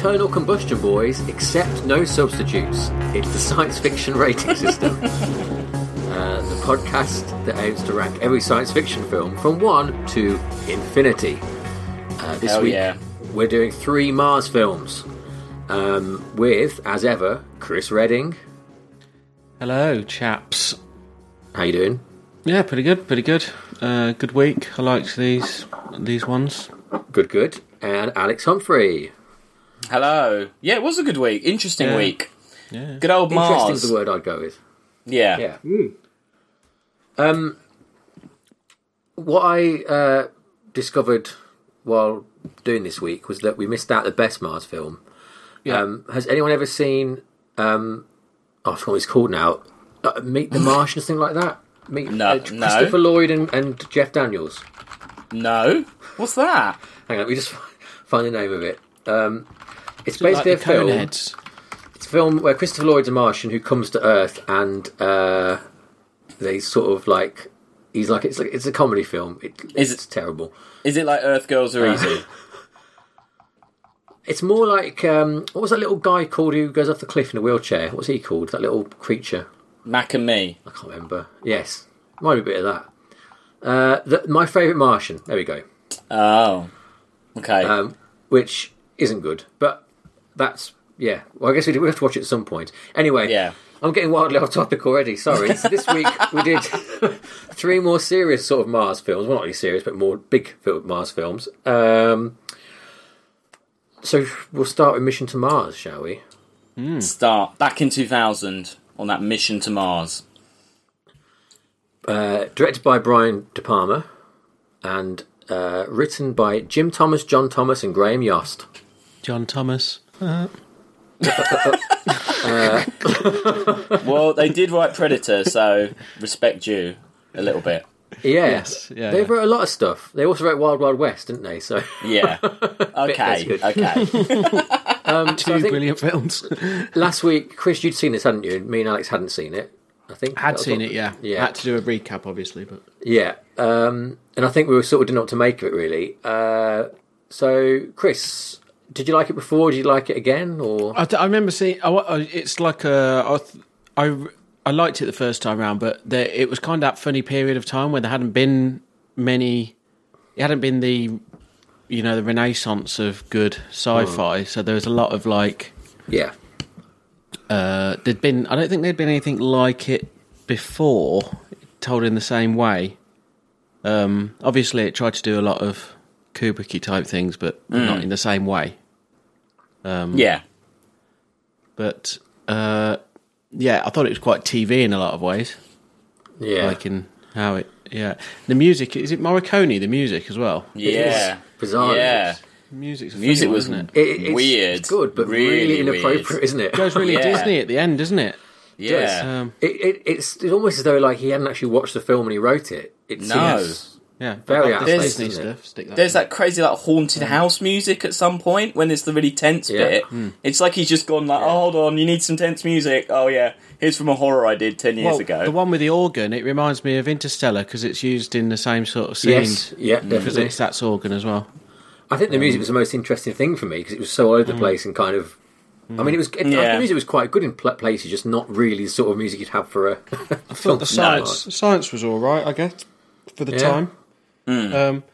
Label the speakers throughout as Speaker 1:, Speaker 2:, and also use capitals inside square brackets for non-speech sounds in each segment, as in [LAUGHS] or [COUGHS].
Speaker 1: internal combustion boys accept no substitutes. It's the science fiction rating system. [LAUGHS] uh, the podcast that aims to rank every science fiction film from 1 to infinity. Uh, this
Speaker 2: Hell
Speaker 1: week,
Speaker 2: yeah.
Speaker 1: we're doing three Mars films um, with, as ever, Chris Redding.
Speaker 3: Hello, chaps.
Speaker 1: How you doing?
Speaker 3: Yeah, pretty good, pretty good. Uh, good week. I liked these these ones.
Speaker 1: Good, good. And Alex Humphrey.
Speaker 2: Hello. Yeah, it was a good week. Interesting
Speaker 3: Yeah.
Speaker 2: week.
Speaker 3: Yeah.
Speaker 2: Good old
Speaker 1: Interesting
Speaker 2: Mars.
Speaker 1: is the word I'd go with.
Speaker 2: Yeah.
Speaker 1: Yeah. Um, what I uh, discovered while doing this week was that we missed out the best Mars film.
Speaker 3: Yeah.
Speaker 1: Um, has anyone ever seen? Um, oh, I forgot what it's called now. Uh, Meet the Martian, something like that. Meet
Speaker 2: No,
Speaker 1: uh,
Speaker 2: no.
Speaker 1: Christopher Lloyd and, and Jeff Daniels.
Speaker 2: No. What's that?
Speaker 1: Hang on, we just [LAUGHS] find the name of it. Um, it's
Speaker 3: Like
Speaker 1: basically
Speaker 3: the
Speaker 1: a film.
Speaker 3: Coneheads.
Speaker 1: It's a film where Christopher Lloyd's a Martian who comes to Earth and uh, they sort of like he's like it's like it's a comedy film. It,
Speaker 2: Is
Speaker 1: it's terrible.
Speaker 2: Is it like Earth Girls Are
Speaker 1: Uh,
Speaker 2: Easy? [LAUGHS]
Speaker 1: It's more like um, what was that little guy called who goes off the cliff in a wheelchair? What's he called? That little creature.
Speaker 2: Mac and Me.
Speaker 1: I can't remember. Yes, might be a bit of that. Uh, the, my favourite Martian. There we go.
Speaker 2: Oh. Okay.
Speaker 1: Um, which isn't good, but that's yeah. Well, I guess we we have to watch it at some point. Anyway,
Speaker 2: Yeah.
Speaker 1: I'm getting wildly off topic already. Sorry. So [LAUGHS] this week we did [LAUGHS] three more serious sort of Mars films. Well, not really serious, but more big fil- Mars films. Um, so we'll start with Mission to Mars, shall we?
Speaker 2: Start back in 2000 on that mission to Mars.
Speaker 1: Uh, directed by Brian De Palma and uh, written by Jim Thomas, John Thomas, and Graham Yost.
Speaker 3: John Thomas. [LAUGHS]
Speaker 2: Well, they did write Predator, so respect you a little bit.
Speaker 1: Yeah,
Speaker 3: Yes, yeah,
Speaker 1: they
Speaker 3: yeah.
Speaker 1: wrote a lot of stuff. They also wrote Wild Wild West, didn't they? So, [LAUGHS]
Speaker 2: Yeah. Okay. Okay. [LAUGHS]
Speaker 1: um,
Speaker 3: Two
Speaker 1: I think
Speaker 3: brilliant films.
Speaker 1: last week, Chris, you'd seen this, hadn't you? Me and Alex hadn't seen it. I think
Speaker 3: Had seen it, yeah.
Speaker 1: Yeah.
Speaker 3: Had to do a recap, obviously, but
Speaker 1: Yeah, um, and I think we were sort of didn't know what to make of it really. Uh, so, Chris, did you like it before? Did you like it again? Or
Speaker 3: I, I remember seeing. I, I- it's like a. I, I I liked it the first time round, but there, it was kind of that funny period of time where there hadn't been many. It hadn't been the, you know, the renaissance of good sci-fi. So there was a lot of like.
Speaker 1: yeah,
Speaker 3: Uh, there'd been. I don't think there'd been anything like it before, told in the same way. Um, obviously, it tried to do a lot of Kubricky type things, but not in the same way.
Speaker 2: Yeah.
Speaker 3: But uh, yeah, I thought it was quite TV in a lot of ways,
Speaker 1: yeah,
Speaker 3: like in how it. Yeah, the music is it Morricone? The music as well.
Speaker 2: Yeah.
Speaker 1: bizarre.
Speaker 2: Yeah.
Speaker 3: Music's a
Speaker 2: Music
Speaker 3: one,
Speaker 2: was
Speaker 3: isn't it?
Speaker 1: It, it's,
Speaker 2: Weird.
Speaker 1: It's good, but
Speaker 2: Really
Speaker 1: really,
Speaker 2: weird.
Speaker 1: inappropriate, isn't it?
Speaker 3: It goes really [LAUGHS]
Speaker 2: Yeah.
Speaker 3: Disney at the end, doesn't it?
Speaker 2: Yeah.
Speaker 3: Um,
Speaker 1: It, it, it's, it's almost as though like he hadn't actually watched the film when he wrote it. It
Speaker 2: No.
Speaker 1: seems
Speaker 3: yeah,
Speaker 1: Very
Speaker 3: Like
Speaker 1: out
Speaker 3: the Disney stuff. Stick that.
Speaker 2: There's that crazy like haunted mm. house music at some point when it's the really tense
Speaker 1: Yeah.
Speaker 2: bit. Hmm. It's like he's just gone like, oh, hold on, you need some tense music. Oh yeah, here's from a horror I did ten years
Speaker 3: well,
Speaker 2: ago.
Speaker 3: the one with the organ, it reminds me of Interstellar because it's used in the same sort of scenes.
Speaker 1: yes, yeah,
Speaker 3: Because
Speaker 1: definitely.
Speaker 3: it's that's organ as well.
Speaker 1: I think the music um, was the most interesting thing for me because it was so all over the mm. place and kind of. I mean, it was. It,
Speaker 2: Yeah.
Speaker 1: The music was quite good in pl- places, just not really the sort of music you'd have for a. [LAUGHS]
Speaker 3: I thought the science science was all right, I guess, for the
Speaker 1: Yeah.
Speaker 3: time. Um,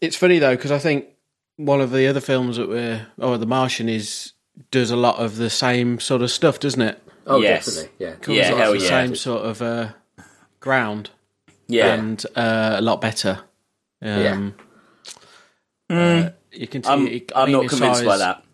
Speaker 3: it's funny though because I think one of the other films that we're, or The Martian, is does a lot of the same sort of stuff, doesn't it?
Speaker 1: Oh,
Speaker 2: Yes.
Speaker 1: definitely, yeah.
Speaker 3: Covers
Speaker 2: Yeah, hell
Speaker 3: the
Speaker 2: yeah.
Speaker 3: same sort of uh, ground
Speaker 2: yeah,
Speaker 3: and uh, a lot better. Um,
Speaker 1: Yeah.
Speaker 3: uh, you can.
Speaker 2: I'm,
Speaker 3: see, I
Speaker 2: I'm
Speaker 3: mean,
Speaker 2: not convinced
Speaker 3: far
Speaker 2: by that.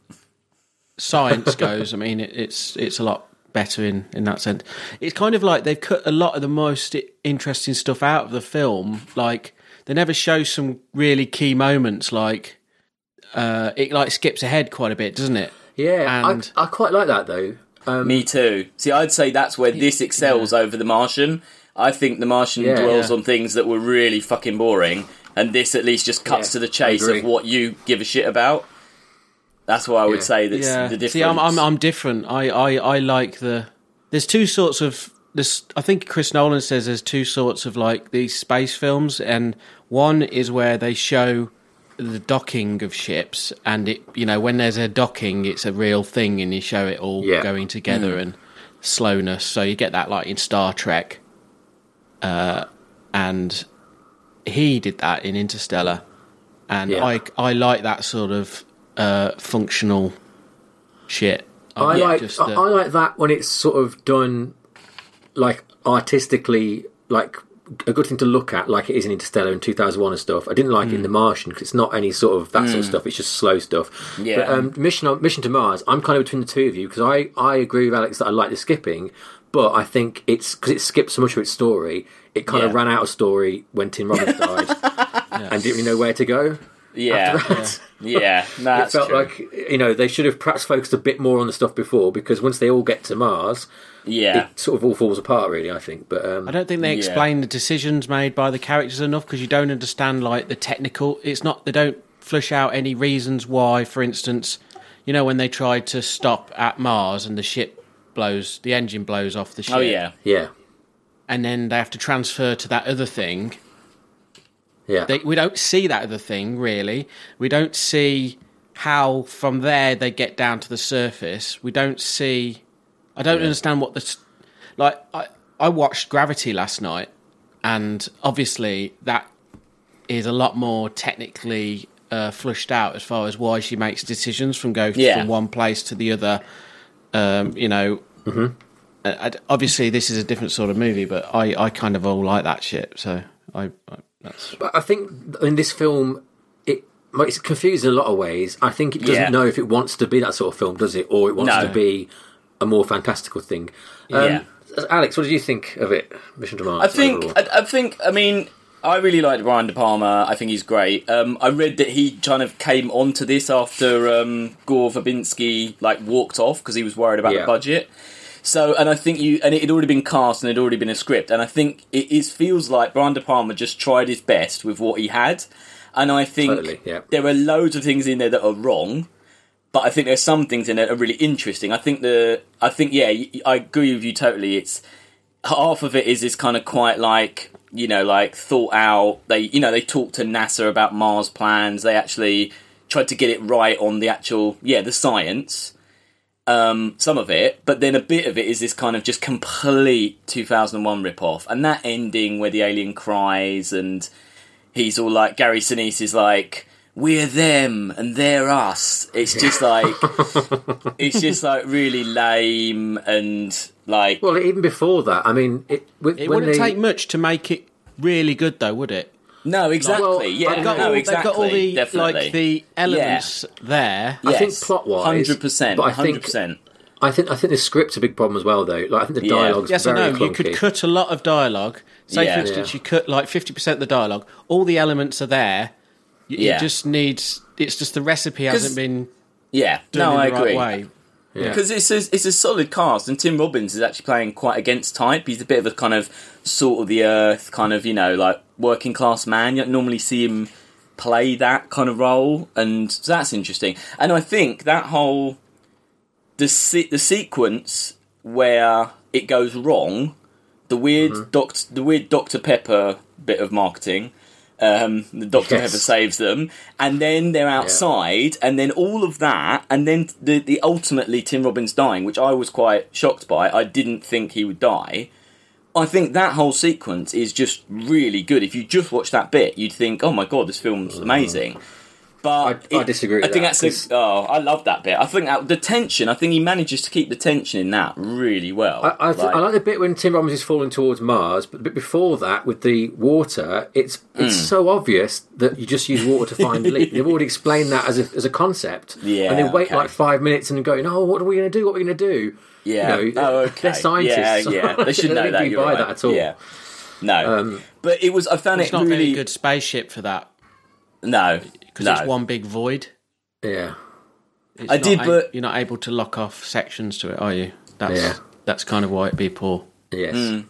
Speaker 3: Science [LAUGHS] goes, I mean, it, it's it's a lot better in in that sense. It's kind of like they've cut a lot of the most interesting stuff out of the film. Like they never show some really key moments. Like uh, it like skips ahead quite a bit, doesn't it?
Speaker 1: Yeah,
Speaker 3: And-
Speaker 1: I, I quite like that though. Um,
Speaker 2: Me too. See, I'd say that's where this excels over The Martian. I think The Martian
Speaker 1: Yeah.
Speaker 2: dwells
Speaker 3: Yeah.
Speaker 2: on things that were really fucking boring, and this at least just cuts
Speaker 1: Yeah,
Speaker 2: to the chase of what you give a shit about. That's why I would
Speaker 1: Yeah.
Speaker 2: say that's
Speaker 3: yeah.
Speaker 2: the difference.
Speaker 3: See, I'm, I'm I'm different. I, I I like the. There's two sorts of this. I think Chris Nolan says there's two sorts of like these space films, and one is where they show the docking of ships, and it you know when there's a docking, it's a real thing, and you show it all
Speaker 1: Yeah.
Speaker 3: going together and slowness. So you get that like in Star Trek, uh, and he did that in Interstellar, and
Speaker 1: Yeah.
Speaker 3: I I like that sort of uh, functional shit.
Speaker 1: I
Speaker 3: Yeah,
Speaker 1: like
Speaker 3: just,
Speaker 1: I,
Speaker 3: uh,
Speaker 1: I like that when it's sort of done like artistically, like a good thing to look at, like it is in Interstellar in 2001 and stuff. I didn't like it in The Martian because it's not any sort of that sort of stuff. It's just slow stuff.
Speaker 2: Yeah.
Speaker 1: But um, Mission Mission to Mars, I'm kind of between the two of you because I I agree with Alex that I like the skipping, but I think it's because it skipped so much of its story. It kind of ran out of story when Tim Robbins died [LAUGHS] and didn't really know where to go.
Speaker 2: Yeah,
Speaker 1: after that.
Speaker 2: yeah, [LAUGHS] that's
Speaker 1: it felt
Speaker 2: true.
Speaker 1: like you know they should have perhaps focused a bit more on the stuff before because once they all get to Mars,
Speaker 2: yeah,
Speaker 1: it sort of all falls apart. Really, I think. But um,
Speaker 3: I don't think they
Speaker 2: Yeah.
Speaker 3: explain the decisions made by the characters enough because you don't understand like the technical. It's not they don't flush out any reasons why. For instance, you know when they tried to stop at Mars and the ship blows, the engine blows off the ship.
Speaker 2: oh yeah,
Speaker 1: yeah,
Speaker 3: and then they have to transfer to that other thing.
Speaker 1: Yeah,
Speaker 3: They, we don't see that other thing really. We don't see how from there they get down to the surface. We don't see. I don't understand what the like. I I watched Gravity last night, and obviously that is a lot more technically uh, flushed out as far as why she makes decisions from go
Speaker 2: Yeah.
Speaker 3: from one place to the other. Um, you know,
Speaker 1: Mm-hmm.
Speaker 3: I- obviously this is a different sort of movie, but I, I kind of all like that shit. So I, I that's
Speaker 1: but I think in this film, it it's confused in a lot of ways. I think it doesn't
Speaker 2: Yeah.
Speaker 1: know if it wants to be that sort of film, does it, or it wants
Speaker 2: No.
Speaker 1: to be a more fantastical thing. Um,
Speaker 2: Yeah.
Speaker 1: Alex, what did you think of it? Mission to Mars.
Speaker 2: I think? I, I think I mean I really liked Brian De Palma. I think he's great. Um, I read that he kind of came onto this after um, Gore Verbinski like walked off because he was worried about
Speaker 1: Yeah.
Speaker 2: the budget. So, and I think you, and it had already been cast and it had already been a script, and I think it is feels like Brian De Palma just tried his best with what he had, and I think
Speaker 1: Totally, yeah.
Speaker 2: there are loads of things in there that are wrong, but I think there's some things in there that are really interesting. I think the, I think yeah, I agree with you totally. It's half of it is this kind of quite like you know like thought out. They you know they talked to NASA about Mars plans. They actually tried to get it right on the actual yeah the science. Um, some of it, but then a bit of it is this kind of just complete 2001 rip-off, and that ending where the alien cries and he's all like Gary Sinise is like we're them and they're us. It's just like [LAUGHS] it's just like really lame and like
Speaker 1: well, even before that, I mean, it, with,
Speaker 3: It wouldn't
Speaker 1: they,
Speaker 3: take much to make it really good, though, would it?
Speaker 2: No exactly
Speaker 1: Well,
Speaker 2: yeah
Speaker 1: they've
Speaker 3: Got
Speaker 2: no
Speaker 3: all,
Speaker 2: exactly
Speaker 3: They've got all the
Speaker 2: definitely
Speaker 3: like the elements there.
Speaker 1: I think
Speaker 2: Yes,
Speaker 1: plot-wise,
Speaker 2: hundred percent
Speaker 1: but I
Speaker 2: hundred
Speaker 1: think-
Speaker 2: percent
Speaker 1: I think I think the script's a big problem as well, though. Like I think the
Speaker 2: Yeah.
Speaker 1: dialogue's
Speaker 3: Yes, I know.
Speaker 1: clunky.
Speaker 3: You could cut a lot of dialogue. Say,
Speaker 2: Yeah.
Speaker 3: for instance,
Speaker 1: Yeah.
Speaker 3: you cut like fifty percent of the dialogue. All the elements are there. You,
Speaker 2: Yeah.
Speaker 3: It just needs. It's just the recipe hasn't been
Speaker 2: yeah
Speaker 3: done
Speaker 2: no
Speaker 3: in
Speaker 2: I
Speaker 3: the
Speaker 2: agree
Speaker 3: right way.
Speaker 1: Yeah.
Speaker 2: because it's a, it's a solid cast and Tim Robbins is actually playing quite against type. He's a bit of a kind of sort of the earth kind of you know like working class man. You don't normally see him play that kind of role, and so that's interesting. And I think that whole the se- the sequence where it goes wrong, the weird
Speaker 1: Mm-hmm.
Speaker 2: doc- the weird Dr Pepper bit of marketing. Um, the Dr
Speaker 1: Yes.
Speaker 2: Pepper saves them, and then they're outside, and then all of that, and then the the ultimately Tim Robbins dying, which I was quite shocked by. I didn't think he would die. I think that whole sequence is just really good. If you just watch that bit, you'd think, "Oh my god, this film's amazing." But
Speaker 1: I- I disagree with
Speaker 2: I think
Speaker 1: that,
Speaker 2: that's
Speaker 1: 'cause-
Speaker 2: the, oh, I love that bit. I think that, the tension. I think he manages to keep the tension in that really well.
Speaker 1: I, I, th- I like the bit when Tim Robbins is falling towards Mars, but, but before that, with the water, it's it's
Speaker 2: Hmm.
Speaker 1: so obvious that you just use water to find the [LAUGHS] leak. They've already explained that as a, as a concept,
Speaker 2: Yeah,
Speaker 1: and they wait
Speaker 2: okay.
Speaker 1: like five minutes and going, "Oh, what are we going to do? What are we going to do?"
Speaker 2: Yeah.
Speaker 1: You know,
Speaker 2: oh, okay.
Speaker 1: they're scientists.
Speaker 2: Yeah, yeah. They should [LAUGHS]
Speaker 1: They
Speaker 2: know
Speaker 1: don't
Speaker 2: that.
Speaker 1: do
Speaker 2: You're
Speaker 1: buy
Speaker 2: right.
Speaker 1: that at all.
Speaker 2: Yeah. No.
Speaker 1: Um,
Speaker 2: but it was. I found
Speaker 3: It's
Speaker 2: it
Speaker 3: not
Speaker 2: really
Speaker 3: very good spaceship for that
Speaker 2: No.
Speaker 3: Because
Speaker 2: no.
Speaker 3: it's one big void.
Speaker 1: yeah,
Speaker 3: It's
Speaker 2: I
Speaker 3: not
Speaker 2: did,
Speaker 3: a-
Speaker 2: but-
Speaker 3: you're not able to lock off sections to it, are you? That's
Speaker 1: Yeah.
Speaker 3: that's kind of why it'd be poor.
Speaker 1: yes,
Speaker 2: Hmm.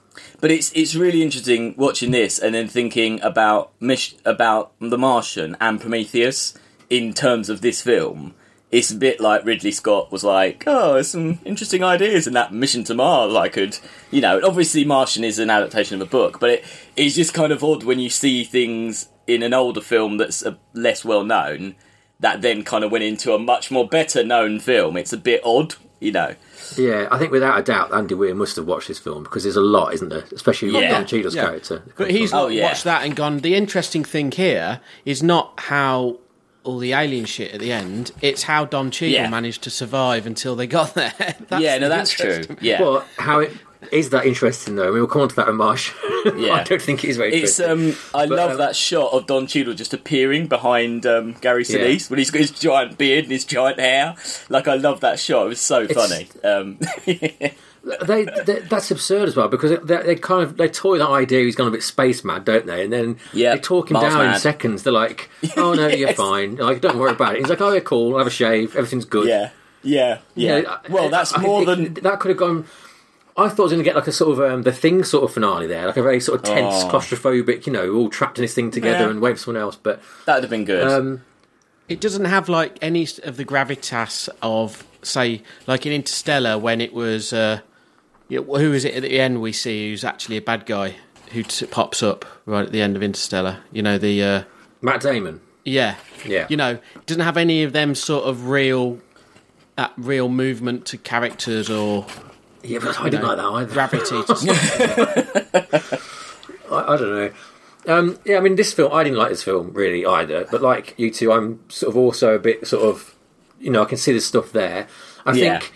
Speaker 2: But it's it's really interesting watching this and then thinking about Mish- about The Martian and Prometheus in terms of this film. It's a bit like Ridley Scott was like, "Oh, there's some interesting ideas in that Mission to Mars." I could, you know, obviously Martian is an adaptation of a book, but it, it's just kind of odd when you see things in an older film that's uh, less well known, that then kind of went into a much more better known film. It's a bit odd, you know.
Speaker 1: Yeah, I think without a doubt, Andy Weir must have watched this film because there's a lot, isn't there? Especially with
Speaker 2: Yeah.
Speaker 1: Don Cheadle's
Speaker 3: Yeah.
Speaker 1: character.
Speaker 3: But he's
Speaker 2: Oh,
Speaker 3: not
Speaker 2: yeah.
Speaker 3: watched that and gone. The interesting thing here is not how all the alien shit at the end. It's how Don Cheadle
Speaker 2: Yeah.
Speaker 3: managed to survive until they got [LAUGHS] there. That's
Speaker 2: yeah, no,
Speaker 3: the
Speaker 2: that's true. Yeah.
Speaker 1: Well, how it is that interesting though? I mean, we'll come on to that in Marsh. [LAUGHS]
Speaker 2: Yeah.
Speaker 1: I don't think it is very
Speaker 2: It's
Speaker 1: interesting.
Speaker 2: um, I
Speaker 1: But,
Speaker 2: love
Speaker 1: um,
Speaker 2: that shot of Don Cheadle just appearing behind um, Gary
Speaker 1: Yeah.
Speaker 2: Sinise when he's got his giant beard and his giant hair. Like I love that shot. It was so funny. Um, [LAUGHS]
Speaker 1: they, they that's absurd as well because they, they kind of they toy that idea he's gone a bit space mad, don't they? And then
Speaker 2: Yeah,
Speaker 1: they talk him
Speaker 2: Mars
Speaker 1: down in seconds. They're like, [LAUGHS] "Oh no, you're fine. Like, don't worry about it." He's like, "Oh, yeah, cool. I'll have a shave. Everything's good."
Speaker 2: yeah, yeah, yeah.
Speaker 1: You know,
Speaker 2: well, that's
Speaker 1: I-
Speaker 2: more
Speaker 1: it-
Speaker 2: than
Speaker 1: that could have gone. I thought I was going to get like a sort of um, the thing sort of finale there, like a very sort of tense,
Speaker 2: Oh.
Speaker 1: claustrophobic, you know, all trapped in this thing together
Speaker 2: Yeah.
Speaker 1: and wait for someone else. But
Speaker 2: that would have been good.
Speaker 1: um,
Speaker 3: It doesn't have like any of the gravitas of, say, like in Interstellar when it was. Uh, yeah, who is it at the end we see who's actually a bad guy who t- pops up right at the end of Interstellar? You know the. Uh,
Speaker 1: Matt Damon,
Speaker 3: Yeah.
Speaker 1: Yeah.
Speaker 3: You know, it doesn't have any of them sort of real that real movement to characters or
Speaker 1: yeah, but I didn't
Speaker 3: know,
Speaker 1: like that either.
Speaker 3: gravity [LAUGHS] to stuff.
Speaker 1: I, I don't know. Um, yeah, I mean, this film, I didn't like this film really either. But like you two, I'm sort of also a bit sort of, you know, I can see the stuff there. I
Speaker 2: Yeah.
Speaker 1: think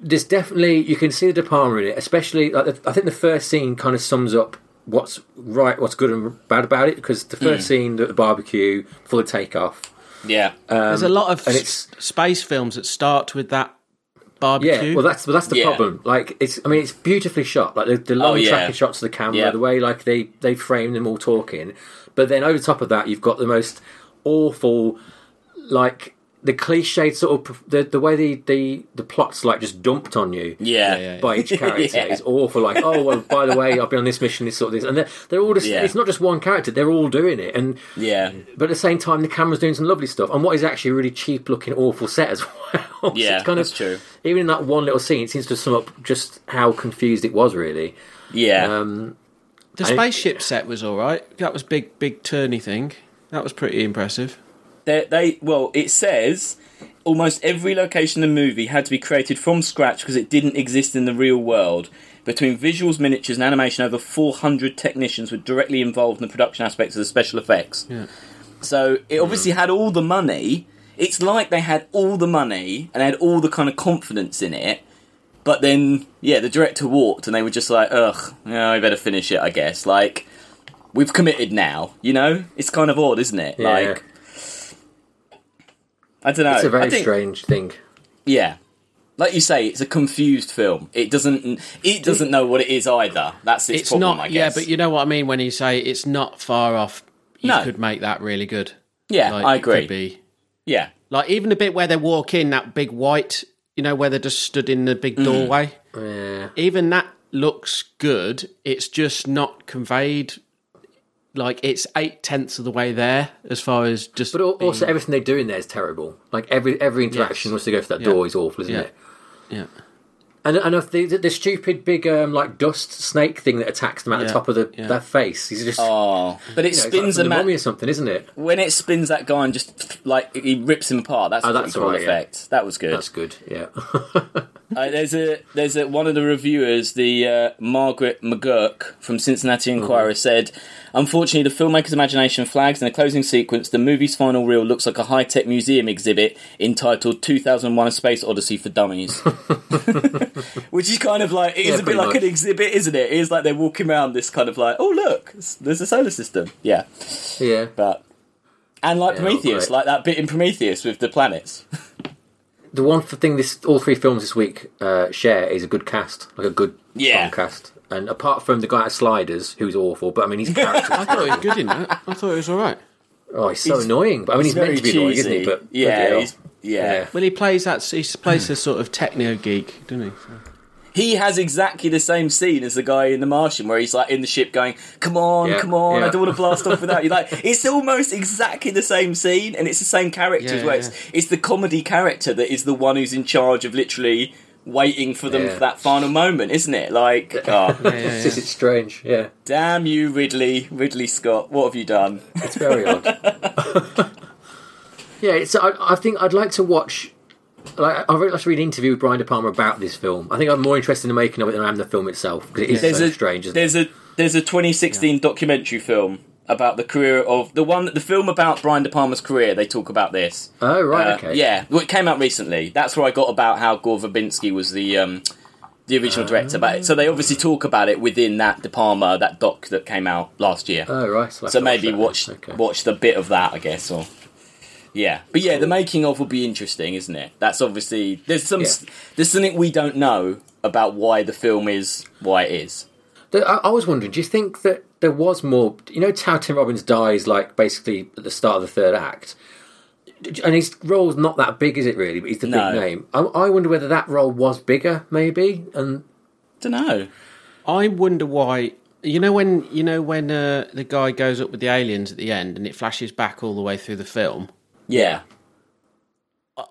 Speaker 1: there's definitely you can see the De Palma in it, especially. Like, the- I think the first scene kind of sums up what's right, what's good and bad about it. Because the first scene, the, the barbecue, full of takeoff.
Speaker 2: yeah,
Speaker 3: There's a lot of
Speaker 1: and
Speaker 3: s-
Speaker 1: it's-
Speaker 3: space films that start with that barbecue.
Speaker 1: Yeah, well, that's well, that's the
Speaker 2: Yeah.
Speaker 1: problem. Like, it's I mean, it's beautifully shot. Like the, the oh, long
Speaker 2: Oh, yeah.
Speaker 1: tracking shots of the camera,
Speaker 2: Yeah.
Speaker 1: the way like they they frame them all talking. But then over top of that, you've got the most awful, like the cliched sort of the the way the the the plots like just dumped on you.
Speaker 2: yeah,
Speaker 3: yeah, yeah.
Speaker 1: By each character [LAUGHS]
Speaker 2: Yeah.
Speaker 1: is awful. Like, oh well, by the way, I've been on this mission, this sort of this, and they're, they're all just.
Speaker 2: Yeah.
Speaker 1: It's not just one character; they're all doing it, and
Speaker 2: yeah.
Speaker 1: but at the same time, the camera's doing some lovely stuff and what is actually a really cheap looking, awful set as [LAUGHS] well. So
Speaker 2: Yeah,
Speaker 1: it's kind
Speaker 2: that's
Speaker 1: of,
Speaker 2: true.
Speaker 1: Even in that one little scene, it seems to sum up just how confused it was, really.
Speaker 2: yeah.
Speaker 1: Um,
Speaker 3: the
Speaker 1: I-
Speaker 3: spaceship set was all right. That was big, big turny thing. That was pretty impressive.
Speaker 2: They, they well, it says almost every location in the movie had to be created from scratch because it didn't exist in the real world. Between visuals, miniatures, and animation, over 400 technicians were directly involved in the production aspects of the special effects.
Speaker 3: Yeah.
Speaker 2: So it obviously had all the money. It's like they had all the money and had all the kind of confidence in it. But then, yeah, the director walked and they were just like, ugh, yeah, I better finish it, I guess. Like, we've committed now, you know? It's kind of odd, isn't it?
Speaker 1: Yeah.
Speaker 2: Like, I don't know.
Speaker 1: it's a very
Speaker 2: think,
Speaker 1: strange thing.
Speaker 2: Yeah. Like you say, it's a confused film. It doesn't. It doesn't know what it is either. That's its,
Speaker 3: It's
Speaker 2: problem,
Speaker 3: not.
Speaker 2: I
Speaker 3: Yeah, but you know what I mean when you say it's not far off. You
Speaker 2: No.
Speaker 3: could make that really good.
Speaker 2: yeah,
Speaker 3: Like,
Speaker 2: I
Speaker 3: it
Speaker 2: agree.
Speaker 3: could be
Speaker 2: Yeah,
Speaker 3: like even the bit where they walk in that big white. You know where they just stood in the
Speaker 2: Mm.
Speaker 3: big doorway.
Speaker 1: Yeah.
Speaker 3: even that looks good. It's just not conveyed. Like it's eight tenths of the way there as far as just.
Speaker 1: But al-
Speaker 3: being-
Speaker 1: also, everything they do in there is terrible. Like every every interaction
Speaker 3: Yes.
Speaker 1: once they go for that
Speaker 3: Yeah.
Speaker 1: door is awful, isn't
Speaker 3: Yeah.
Speaker 1: it?
Speaker 3: yeah,
Speaker 1: And and if the, the the stupid big um, like dust snake thing that attacks them at
Speaker 3: Yeah.
Speaker 1: the top of the
Speaker 3: Yeah.
Speaker 1: that face. He's just
Speaker 2: Oh, but it
Speaker 1: you know, it's like
Speaker 2: spins
Speaker 1: from
Speaker 2: a
Speaker 1: the
Speaker 2: man
Speaker 1: mummy or something, isn't it?
Speaker 2: when it spins that guy and just like he rips him apart. That's
Speaker 1: Oh,
Speaker 2: a pretty
Speaker 1: that's
Speaker 2: cool
Speaker 1: alright, yeah.
Speaker 2: effect. That was good.
Speaker 1: That's good. Yeah. [LAUGHS]
Speaker 2: Uh, there's a there's a one of the reviewers, the uh, Margaret McGurk from Cincinnati Enquirer, said, "Unfortunately, the filmmaker's imagination flags in the closing sequence. The movie's final reel looks like a high tech museum exhibit entitled 2001: A Space Odyssey for Dummies." [LAUGHS] [LAUGHS] [LAUGHS] Which is kind of like it is
Speaker 1: Yeah,
Speaker 2: a bit like
Speaker 1: much.
Speaker 2: an exhibit, isn't it? It is like they're walking around this kind of like, oh look, there's a solar system, yeah.
Speaker 1: yeah.
Speaker 2: But and like
Speaker 1: Yeah,
Speaker 2: Prometheus, like that bit in Prometheus with the planets. [LAUGHS]
Speaker 1: The one thing this all three films this week uh, share is a good cast, like a good
Speaker 2: Yeah.
Speaker 1: cast. And apart from the guy at Sliders, who's awful, but I mean he's character. [LAUGHS]
Speaker 3: I thought he was good in that. I thought it was all right.
Speaker 1: Oh, he's so
Speaker 2: He's-
Speaker 1: annoying. But I mean, he's, meant to be annoying, isn't he? But bloody
Speaker 2: yeah, he's, yeah.
Speaker 3: Well, he plays that. He plays a sort of techno geek, doesn't he?
Speaker 2: He has exactly the same scene as the guy in The Martian, where he's like in the ship going, "Come on,
Speaker 1: Yeah,
Speaker 2: come on, I don't want to blast off without you." [LAUGHS] Like it's almost exactly the same scene, and it's the same character
Speaker 3: Yeah,
Speaker 2: as well.
Speaker 3: yeah.
Speaker 2: It's, it's the comedy character that is the one who's in charge of literally waiting for them
Speaker 1: Yeah.
Speaker 2: for that final moment, isn't it? Like, [LAUGHS] oh,
Speaker 3: Yeah, yeah,
Speaker 1: It's, just-
Speaker 3: yeah.
Speaker 1: it's strange. Yeah,
Speaker 2: damn you, Ridley, Ridley Scott, what have you done?
Speaker 1: it's very odd. [LAUGHS] yeah, it's. I, I think I'd like to watch. Like, I'd really like to read an interview with Brian De Palma about this film. I think I'm more interested in the making of it than I am the film itself because it is
Speaker 2: There's
Speaker 1: so
Speaker 2: a
Speaker 1: strange. Isn't it?
Speaker 2: there's a there's a 2016 documentary film about the career of the one the film about Brian De Palma's career. They talk about this.
Speaker 1: Oh right,
Speaker 2: Uh,
Speaker 1: okay.
Speaker 2: Yeah, well, it came out recently. That's where I got about how Gore Verbinski was the um, the original director. But so they obviously talk about it within that De Palma that doc that came out last year.
Speaker 1: Oh right. So,
Speaker 2: so maybe
Speaker 1: that.
Speaker 2: watch
Speaker 1: Okay.
Speaker 2: watch the bit of that, I guess. Or yeah, but yeah, the making of will be interesting, isn't it? That's obviously there's some
Speaker 1: Yeah.
Speaker 2: there's something we don't know about why the film is why it is.
Speaker 1: The- I, I was wondering, do you think that there was more? You know, how Tim Robbins dies, like basically at the start of the third act, and his role's not that big, is it really? But he's the
Speaker 2: No.
Speaker 1: big name. I, I wonder whether that role was bigger, maybe. And
Speaker 2: Don't know.
Speaker 3: I wonder why. You know when you know when uh, the guy goes up with the aliens at the end, and it flashes back all the way through the film.
Speaker 2: Yeah,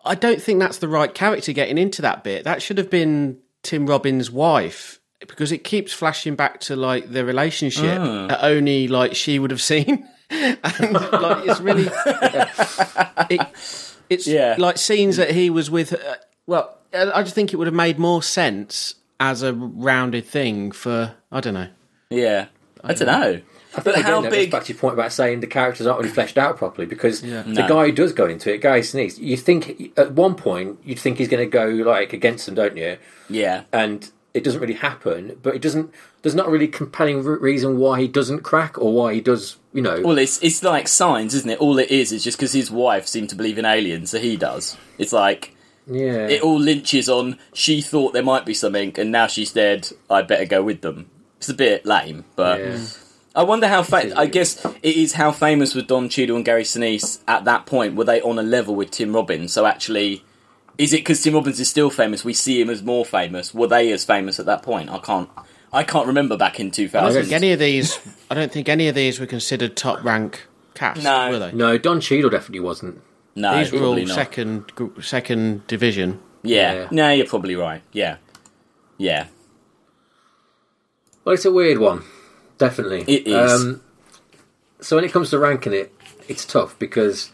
Speaker 3: I don't think that's the right character getting into that bit. That should have been Tim Robbins' wife because it keeps flashing back to like the relationship
Speaker 2: Ah.
Speaker 3: that only like she would have seen. [LAUGHS] and like it's really [LAUGHS] it, it's
Speaker 2: Yeah.
Speaker 3: like scenes that he was with uh, well I I just think it would have made more sense as a rounded thing for I don't know.
Speaker 2: yeah. I don't know.
Speaker 1: I
Speaker 2: But
Speaker 1: think
Speaker 2: how
Speaker 1: again, goes
Speaker 2: big?
Speaker 1: back to your point about saying the characters aren't really fleshed out properly because the
Speaker 2: No.
Speaker 1: guy who does go into it, Gary Sinise, you think at one point you'd think he's going to go like against them, don't you?
Speaker 2: Yeah,
Speaker 1: And it doesn't really happen, but it doesn't. There's not a really compelling re- reason why he doesn't crack or why he does. You know,
Speaker 2: Well, it's it's like signs, isn't it? All it is is just because his wife seemed to believe in aliens, so he does. It's like
Speaker 1: yeah.
Speaker 2: it all lynches on she thought there might be something, and now she's dead. I better go with them. It's a bit lame, but
Speaker 1: Yeah.
Speaker 2: I wonder how Fa- I guess it is how famous was Don Cheadle and Gary Sinise at that point. Were they on a level with Tim Robbins? So actually, is it because Tim Robbins is still famous? We see him as more famous. Were they as famous at that point? I can't. I can't remember back in two thousand.
Speaker 3: I don't think any of these I don't think any of these were considered top rank cast,
Speaker 2: No.
Speaker 3: were they?
Speaker 1: No, Don Cheadle definitely wasn't.
Speaker 2: No,
Speaker 3: These were all
Speaker 2: not.
Speaker 3: second second division.
Speaker 2: Yeah.
Speaker 1: Yeah.
Speaker 2: No, you're probably right. Yeah. Yeah.
Speaker 1: Well, it's a weird one, definitely.
Speaker 2: It is.
Speaker 1: Um, so when it comes to ranking it, it's tough because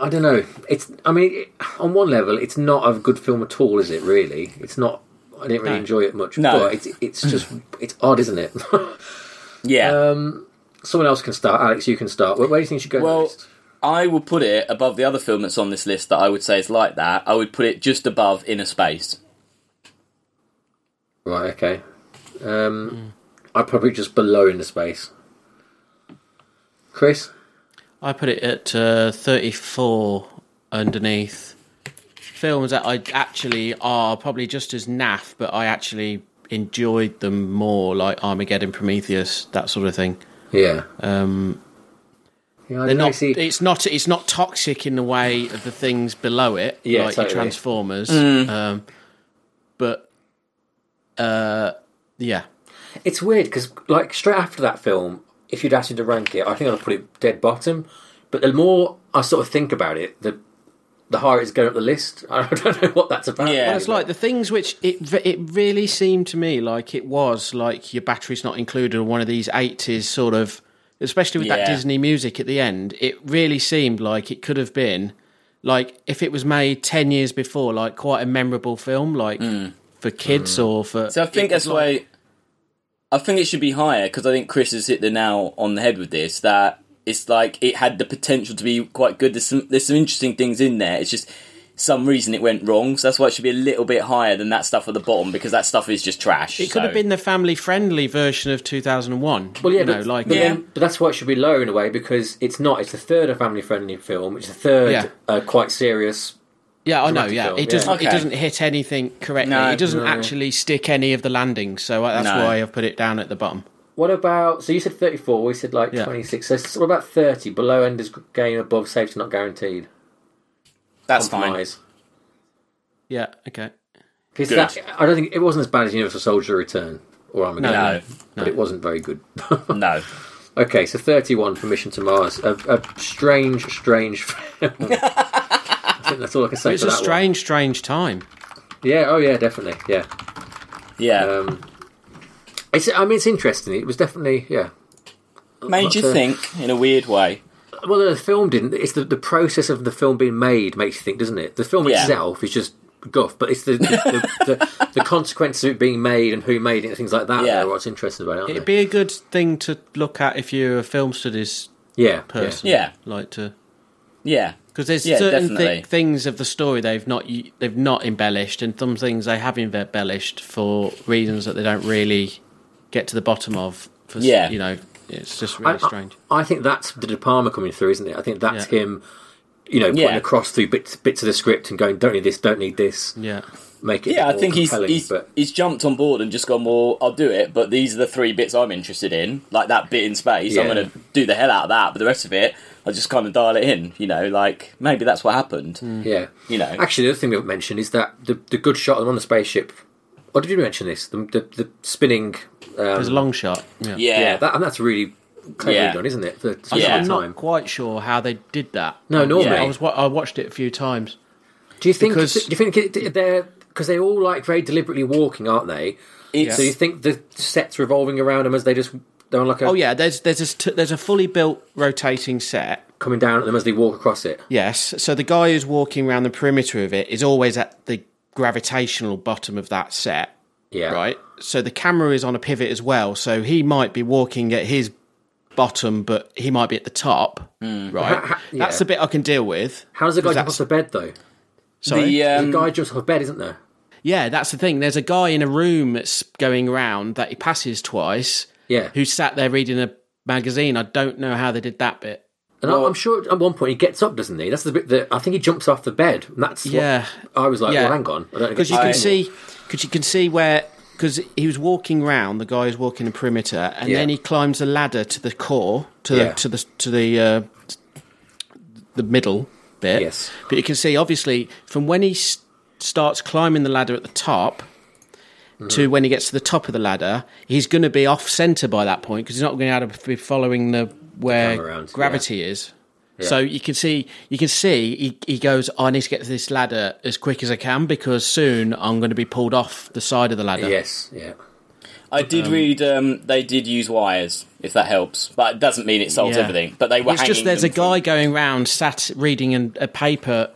Speaker 1: I don't know. It's I mean, it, on one level, it's not a good film at all, is it? Really, it's not. I didn't really
Speaker 3: No.
Speaker 1: enjoy it much,
Speaker 2: No.
Speaker 1: but it's it's just [CLEARS THROAT] it's odd, isn't it? [LAUGHS]
Speaker 2: Yeah.
Speaker 1: um, someone else can start. Alex, you can start. Where, where do you think you should go
Speaker 2: Well,
Speaker 1: next?
Speaker 2: I would put it above the other film that's on this list that I would say is like that. I would put it just above Innerspace.
Speaker 1: Right. Okay. Um, I'd probably just below in the space. Chris.
Speaker 3: I put it at uh, 34 underneath films that I actually are probably just as naff, but I actually enjoyed them more, like Armageddon, Prometheus, that sort of thing.
Speaker 1: Yeah.
Speaker 3: Um,
Speaker 1: Yeah.
Speaker 3: They're
Speaker 1: don't see.
Speaker 3: It's not. It's not toxic in the way of the things below it,
Speaker 1: Yeah,
Speaker 3: like your
Speaker 1: totally.
Speaker 3: Transformers.
Speaker 2: Mm.
Speaker 3: Um, but uh, yeah,
Speaker 1: It's weird because, like, straight after that film, if you'd asked me to rank it, I think I'd put it dead bottom. But the more I sort of think about it, the the higher it's going up the list. [LAUGHS] I don't know what that's about.
Speaker 2: Yeah.
Speaker 3: Well, it's like the things which it it really seemed to me like it was like your batteries not included or one of these eighties sort of, especially with that Disney music at the end. It really seemed like it could have been like if it was made ten years before, like quite a memorable film, like for kids or for.
Speaker 2: Mm. So I think that's
Speaker 3: like-
Speaker 2: why. I think it should be higher because I think Chris has hit the nail on the head with this. That it's like it had the potential to be quite good. There's some there's some interesting things in there. It's just some reason it went wrong. So that's why it should be a little bit higher than that stuff at the bottom because that stuff is just trash.
Speaker 3: It could
Speaker 2: so-
Speaker 3: have been the family-friendly version of 2001.
Speaker 1: Well, yeah,
Speaker 3: you know,
Speaker 1: but,
Speaker 3: like
Speaker 1: but,
Speaker 2: Yeah.
Speaker 1: then- but that's why it should be lower in a way because it's not. It's the third a family-friendly film. It's the third
Speaker 3: Yeah.
Speaker 1: uh, quite serious.
Speaker 3: Yeah, I know. Yeah,
Speaker 1: film,
Speaker 3: it doesn't.
Speaker 2: yeah.
Speaker 3: It doesn't hit anything correctly.
Speaker 2: No.
Speaker 3: it doesn't
Speaker 1: No.
Speaker 3: actually stick any of the landings. So uh, that's
Speaker 2: No.
Speaker 3: why I've put it down at the bottom.
Speaker 1: What about? So you said thirty-four. We said like
Speaker 3: Yeah.
Speaker 1: twenty-six. So it's- what about thirty? Below end is game, above safety not guaranteed.
Speaker 2: that's fine.
Speaker 1: Compromise.
Speaker 3: Yeah. Okay.
Speaker 1: Because
Speaker 2: Good.
Speaker 1: that, I don't think it wasn't as bad as Universal Soldier Return or Armageddon,
Speaker 2: No,
Speaker 1: but it wasn't very good. [LAUGHS]
Speaker 2: no.
Speaker 1: okay, so thirty-one for Mission to Mars, a, a strange, strange [LAUGHS] film. [LAUGHS] I think that's all I can say
Speaker 3: It's
Speaker 1: for
Speaker 3: a
Speaker 1: that
Speaker 3: strange, strange time.
Speaker 1: Yeah. Oh, yeah. Definitely. Yeah.
Speaker 2: Yeah,
Speaker 1: Um, it's. I mean, it's interesting. It was definitely. Yeah.
Speaker 2: made you
Speaker 1: but, uh,
Speaker 2: think in a weird way.
Speaker 1: Well, the film didn't. It's the, the process of the film being made makes you think, doesn't it? The film
Speaker 2: Yeah.
Speaker 1: itself is just guff, but it's the the, the, the, the consequences of it being made and who made it and things like that.
Speaker 2: Yeah.
Speaker 1: are what's interesting about it, aren't
Speaker 3: It'd
Speaker 1: they?
Speaker 3: be a good thing to look at if you're a film studies
Speaker 1: yeah.
Speaker 3: person.
Speaker 2: Yeah.
Speaker 3: like to
Speaker 2: Yeah,
Speaker 3: because there's
Speaker 2: Yeah,
Speaker 3: certain
Speaker 2: definitely.
Speaker 3: thi- things of the story they've not they've not embellished, and some things they have embellished for reasons that they don't really get to the bottom of. For, s-
Speaker 2: Yeah.
Speaker 3: you know, it's just
Speaker 1: I,
Speaker 3: really strange.
Speaker 1: I, I think that's the De Palma coming through, isn't it? I think that's
Speaker 3: Yeah.
Speaker 1: him. You know, putting
Speaker 2: Yeah.
Speaker 1: across through bits bits of the script and going, "Don't need this, don't need this."
Speaker 3: Yeah,
Speaker 1: Make it.
Speaker 2: yeah. I think he's he's
Speaker 1: But
Speaker 2: he's jumped on board and just gone. Well, I'll do it, but these are the three bits I'm interested in. Like that bit in space, I'm going to do the hell out of that. But the rest of it, I just kind of dial it in. You know, like maybe that's what happened.
Speaker 1: yeah,
Speaker 2: You know,
Speaker 1: Actually, the other thing we haven't mentioned is that the the good shot of them on the spaceship. Or did you mention this? The the, the spinning. Um,
Speaker 3: there's a long shot. Yeah,
Speaker 2: yeah,
Speaker 1: yeah, that, and that's really cleverly
Speaker 2: Yeah.
Speaker 1: done, isn't it? For such
Speaker 2: Yeah.
Speaker 1: a
Speaker 3: I'm
Speaker 1: long
Speaker 3: not
Speaker 1: time.
Speaker 3: quite sure how they did that.
Speaker 1: No, nor
Speaker 2: Yeah.
Speaker 3: I was wa- I watched it a few times.
Speaker 1: Do you think?
Speaker 3: because-
Speaker 1: do you think it, they're because they're all like very deliberately walking, aren't they?
Speaker 2: It's,
Speaker 1: So you think the sets revolving around them as they just they're on like a
Speaker 3: Oh yeah, there's there's a st- there's a fully built rotating set.
Speaker 1: coming down at them as they walk across it?
Speaker 3: Yes, so the guy who's walking around the perimeter of it is always at the gravitational bottom of that set,
Speaker 1: Yeah,
Speaker 3: right? So the camera is on a pivot as well, so he might be walking at his bottom, but he might be at the top, right?
Speaker 1: Ha- ha-
Speaker 3: That's
Speaker 1: yeah.
Speaker 3: the bit I can deal with.
Speaker 1: How does the guy
Speaker 3: Because
Speaker 1: jump off the bed though?
Speaker 3: Sorry.
Speaker 2: the
Speaker 1: The
Speaker 2: um,
Speaker 1: guy jumps off a bed, isn't there?
Speaker 3: Yeah, that's the thing. There's a guy in a room that's going around that he passes twice,
Speaker 1: Yeah,
Speaker 3: who sat there reading a magazine. I don't know how they did that bit.
Speaker 1: and
Speaker 2: Well-
Speaker 1: I'm sure at one point he gets up, doesn't he? That's the bit that I think he jumps off the bed. And that's what
Speaker 3: Yeah.
Speaker 1: I was like,
Speaker 3: Yeah.
Speaker 1: well, hang on, I don't
Speaker 3: because you can see because you can see where because he was walking round the guy was walking the perimeter and
Speaker 1: Yeah.
Speaker 3: then he climbs a ladder to the core to
Speaker 1: Yeah.
Speaker 3: the to the to the uh, the middle bit
Speaker 1: Yes.
Speaker 3: but you can see obviously from when he s- starts climbing the ladder at the top
Speaker 1: Mm-hmm.
Speaker 3: to when he gets to the top of the ladder he's going to be off center by that point because he's not going to be able to be following the where
Speaker 1: camera around,
Speaker 3: gravity is so you can see, you can see, he, he goes. I need to get to this ladder as quick as I can because soon I'm going to be pulled off the side of the ladder.
Speaker 1: Yes, yeah.
Speaker 2: I did read um, they did use wires, if that helps, but it doesn't mean it solves
Speaker 3: Yeah.
Speaker 2: everything. But they were
Speaker 3: It's just there's a
Speaker 2: them from-
Speaker 3: guy going round sat reading an, a paper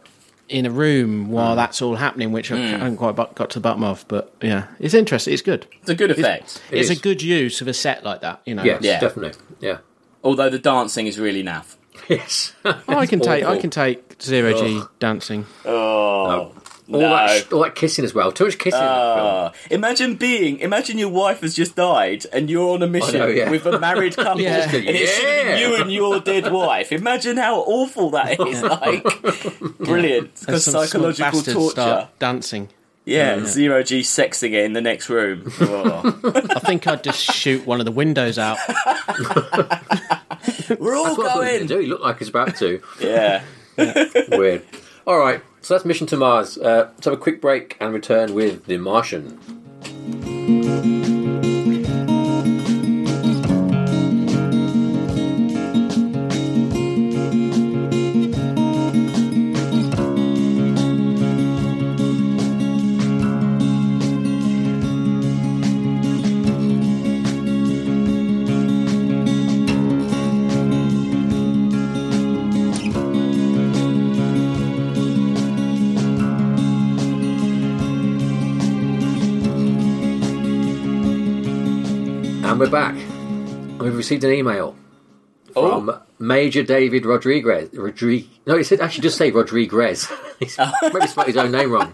Speaker 3: in a room while mm. that's all happening, which I mm. haven't quite got to the bottom of. But yeah, it's interesting. It's good.
Speaker 2: It's a good effect,
Speaker 1: It
Speaker 3: it's a good use of a set like that. You know.
Speaker 1: Yes,
Speaker 2: Yeah.
Speaker 1: definitely. Yeah.
Speaker 2: although the dancing is really naff. [LAUGHS]
Speaker 1: Yes.
Speaker 3: Oh, I can take. I can take zero G dancing.
Speaker 2: Oh,
Speaker 1: all
Speaker 2: no.
Speaker 1: that, sh- all that kissing as well. Too much kissing in that film.
Speaker 2: Uh, imagine being, imagine your wife has just died and you're on a mission
Speaker 1: know, yeah.
Speaker 2: with a married couple,
Speaker 3: Yeah.
Speaker 2: and it's should have been
Speaker 1: Yeah.
Speaker 2: you and your dead wife. Imagine how awful that is. [LAUGHS] Like, brilliant. Because
Speaker 3: As some small
Speaker 2: psychological
Speaker 3: bastards
Speaker 2: torture.
Speaker 3: start dancing.
Speaker 2: Yeah, zero G sexing it in the next room. Oh. [LAUGHS]
Speaker 3: I think I'd just shoot one of the windows out. [LAUGHS]
Speaker 2: We're all
Speaker 1: That's what I thought he was
Speaker 2: going.
Speaker 1: gonna do. He looked like he's about to.
Speaker 2: Yeah.
Speaker 1: Weird. All right, so that's Mission to Mars. Uh, let's have a quick break and return with The Martian. We're back. We've received an email
Speaker 2: Oh,
Speaker 1: from Major David Rodriguez. Rodriguez. No, he said actually just say Rodriguez. [LAUGHS] He's maybe spelled his own name wrong.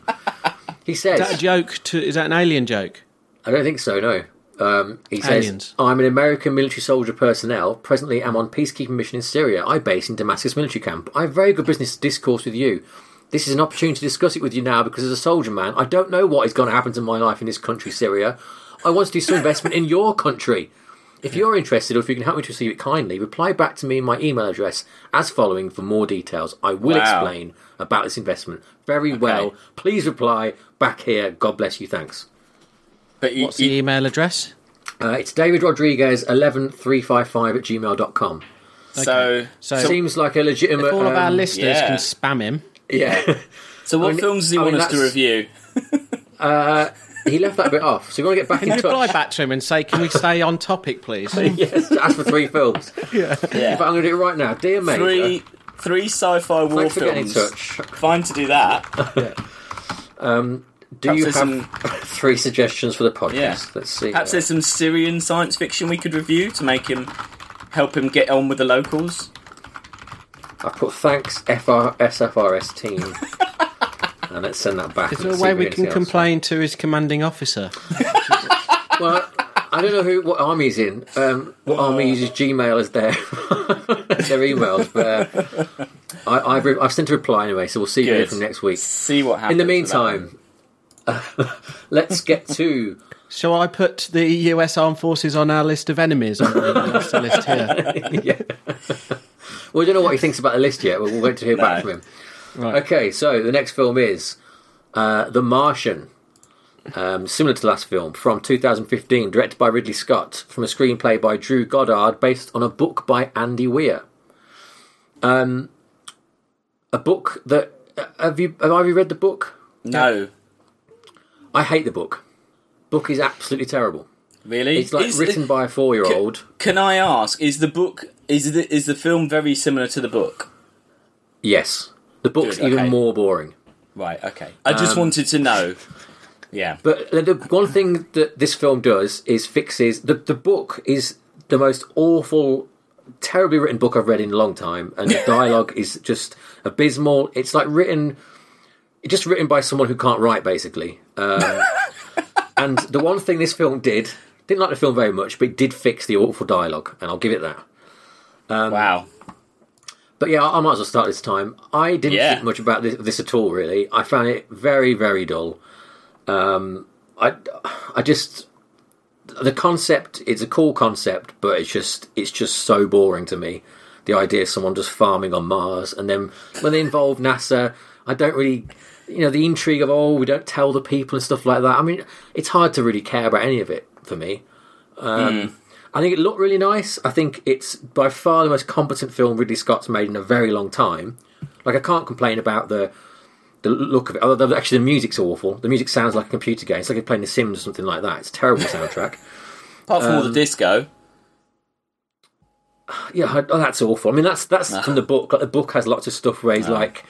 Speaker 1: He says,
Speaker 3: Is that a joke? To is that an alien joke?
Speaker 1: I don't think so, no. Um, he says,
Speaker 3: Aliens.
Speaker 1: I'm an American military soldier personnel. Presently, am on peacekeeping mission in Syria. I base in Damascus military camp. I have very good business discourse with you. This is an opportunity to discuss it with you now because as a soldier man, I don't know what is going to happen to my life in this country, Syria. I want to do some investment in your country. If you're interested or if you can help me to receive it kindly, reply back to me in my email address as following for more details. I will
Speaker 2: Wow.
Speaker 1: explain about this investment. Very well. Please reply back here. God bless you. Thanks.
Speaker 2: but you,
Speaker 3: What's the
Speaker 2: you,
Speaker 3: email address?
Speaker 1: Uh, it's David Rodriguez 11355 at gmail.com.
Speaker 2: so
Speaker 3: So
Speaker 1: Seems like a legitimate.
Speaker 3: if all of our
Speaker 1: um,
Speaker 3: listeners
Speaker 2: yeah.
Speaker 3: can spam him,
Speaker 1: Yeah.
Speaker 2: so what
Speaker 1: I mean-
Speaker 2: films do you
Speaker 1: I
Speaker 2: want
Speaker 1: mean,
Speaker 2: us to
Speaker 1: that's-
Speaker 2: review? [LAUGHS]
Speaker 1: He left that bit off, so you want to get back in
Speaker 3: you reply back to him and say, "Can we stay on topic, please"? [LAUGHS]
Speaker 1: yes, ask for three films. [LAUGHS]
Speaker 2: Yeah.
Speaker 1: But I'm going to do it right now. Dear Major,
Speaker 2: Three three sci-fi war
Speaker 1: thanks for getting in
Speaker 2: films.
Speaker 1: touch.
Speaker 2: Fine to do that. [LAUGHS]
Speaker 1: Um, do
Speaker 2: Perhaps
Speaker 1: you have
Speaker 2: some-
Speaker 1: three suggestions for the podcast?
Speaker 2: Yeah.
Speaker 1: Let's see.
Speaker 2: Perhaps there's some Syrian science fiction we could review to make him help him get on with the locals.
Speaker 1: I put thanks FR, SFRS team. And let's send that back.
Speaker 3: Is
Speaker 1: and
Speaker 3: there a way we can complain to his commanding officer? [LAUGHS]
Speaker 1: Well, I don't know who what army he's in. Um, what army uses Gmail as their [LAUGHS] their emails, but uh, I, I've, re- I've sent a reply anyway, so we'll see you
Speaker 2: Good.
Speaker 1: from next week.
Speaker 2: See what happens.
Speaker 1: In the
Speaker 2: with that one.
Speaker 1: meantime, [LAUGHS] let's get to
Speaker 3: Shall I put the U.S. Armed Forces on our list of enemies on the list here?
Speaker 1: yeah. well, we don't know what he thinks about the list yet. We'll, we'll wait to hear back from him.
Speaker 3: Right.
Speaker 1: Okay, so the next film is uh, The Martian. Um, similar to the last film, from 2015, directed by Ridley Scott, from a screenplay by Drew Goddard, based on a book by Andy Weir. Um, a book that uh, have you have you read the book?
Speaker 2: No,
Speaker 1: I hate the book. Book is absolutely terrible.
Speaker 2: really.
Speaker 1: It's like
Speaker 2: Is-
Speaker 1: written by a four year old.
Speaker 2: Can I ask? Is the book is the is the film very similar to the book?
Speaker 1: Yes, the book's
Speaker 2: Good,
Speaker 1: even
Speaker 2: okay.
Speaker 1: more boring.
Speaker 2: Right. Okay. I just
Speaker 1: Um,
Speaker 2: wanted to know. Yeah.
Speaker 1: But the, the one thing that this film does is fixes the the book is the most awful, terribly written book I've read in a long time, and the [LAUGHS] dialogue is just abysmal. It's like written, just written by someone who can't write, basically. Um, [LAUGHS] and the one thing this film did didn't like the film very much, but it did fix the awful dialogue, and I'll give it that. um,
Speaker 2: wow.
Speaker 1: But yeah, I might as well start this time. I didn't
Speaker 2: Yeah.
Speaker 1: think much about this, this at all. Really, I found it very, very dull. Um, I, I just the concept. It's a cool concept, but it's just it's just so boring to me. The idea of someone just farming on Mars, and then when they involve NASA, I don't really, you know, the intrigue of oh, we don't tell the people and stuff like that. I mean, it's hard to really care about any of it for me. Um, I think it looked really nice. I think it's by far the most competent film Ridley Scott's made in a very long time. Like I can't complain about the the look of it. Although actually the music's awful. The music sounds like a computer game. It's like you're playing The Sims or something like that. It's a terrible soundtrack. [LAUGHS]
Speaker 2: Apart from all
Speaker 1: um,
Speaker 2: the disco.
Speaker 1: yeah, oh, that's awful. I mean, that's that's from the book. Like the book has lots of stuff where he's like.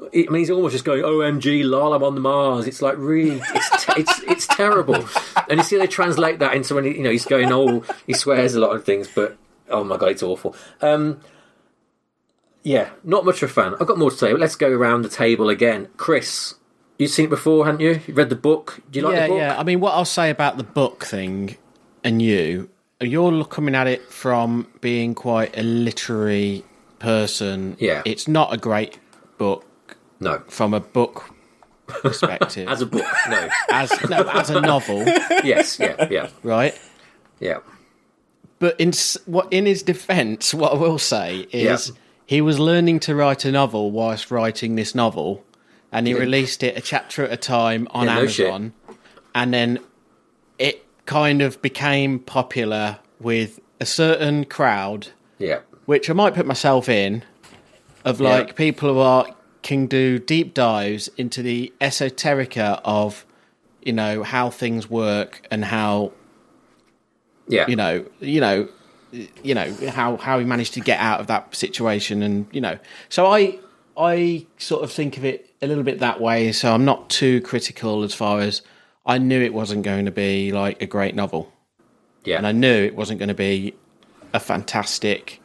Speaker 1: I mean, he's almost just going, "OMG, lol, I'm on the Mars." It's like really, it's te- it's it's terrible. And you see, they translate that into when he, you know he's going, "Oh, he swears a lot of things," but oh my god, it's awful. Um, yeah, not much of a fan. I've got more to say, but let's go around the table again. Chris, you've seen it before, haven't you? You read the book. Do you like
Speaker 3: yeah,
Speaker 1: the book?
Speaker 3: yeah. I mean, what I'll say about the book thing, and you, you're coming at it from being quite a literary person.
Speaker 1: Yeah.
Speaker 3: it's not a great book
Speaker 1: No,
Speaker 3: from a book perspective. [LAUGHS]
Speaker 1: as a book, no.
Speaker 3: as no, as a novel,
Speaker 1: yes, yeah, yeah,
Speaker 3: right?
Speaker 1: yeah.
Speaker 3: But in what in his defence, [LAUGHS] what I will say is
Speaker 1: Yeah.
Speaker 3: he was learning to write a novel whilst writing this novel, and he released it a chapter at a time on
Speaker 1: Yeah, no.
Speaker 3: Amazon, and then it kind of became popular with a certain crowd,
Speaker 1: Yeah,
Speaker 3: which I might put myself in, of like
Speaker 1: Yeah.
Speaker 3: people who are can do deep dives into the esoterica of, you know, how things work and how
Speaker 1: yeah.
Speaker 3: you know, you know, you know how how he managed to get out of that situation, and you know, so I I sort of think of it a little bit that way. So I'm not too critical as far as I knew it wasn't going to be like a great novel,
Speaker 1: yeah.
Speaker 3: and I knew it wasn't going to be a fantastic.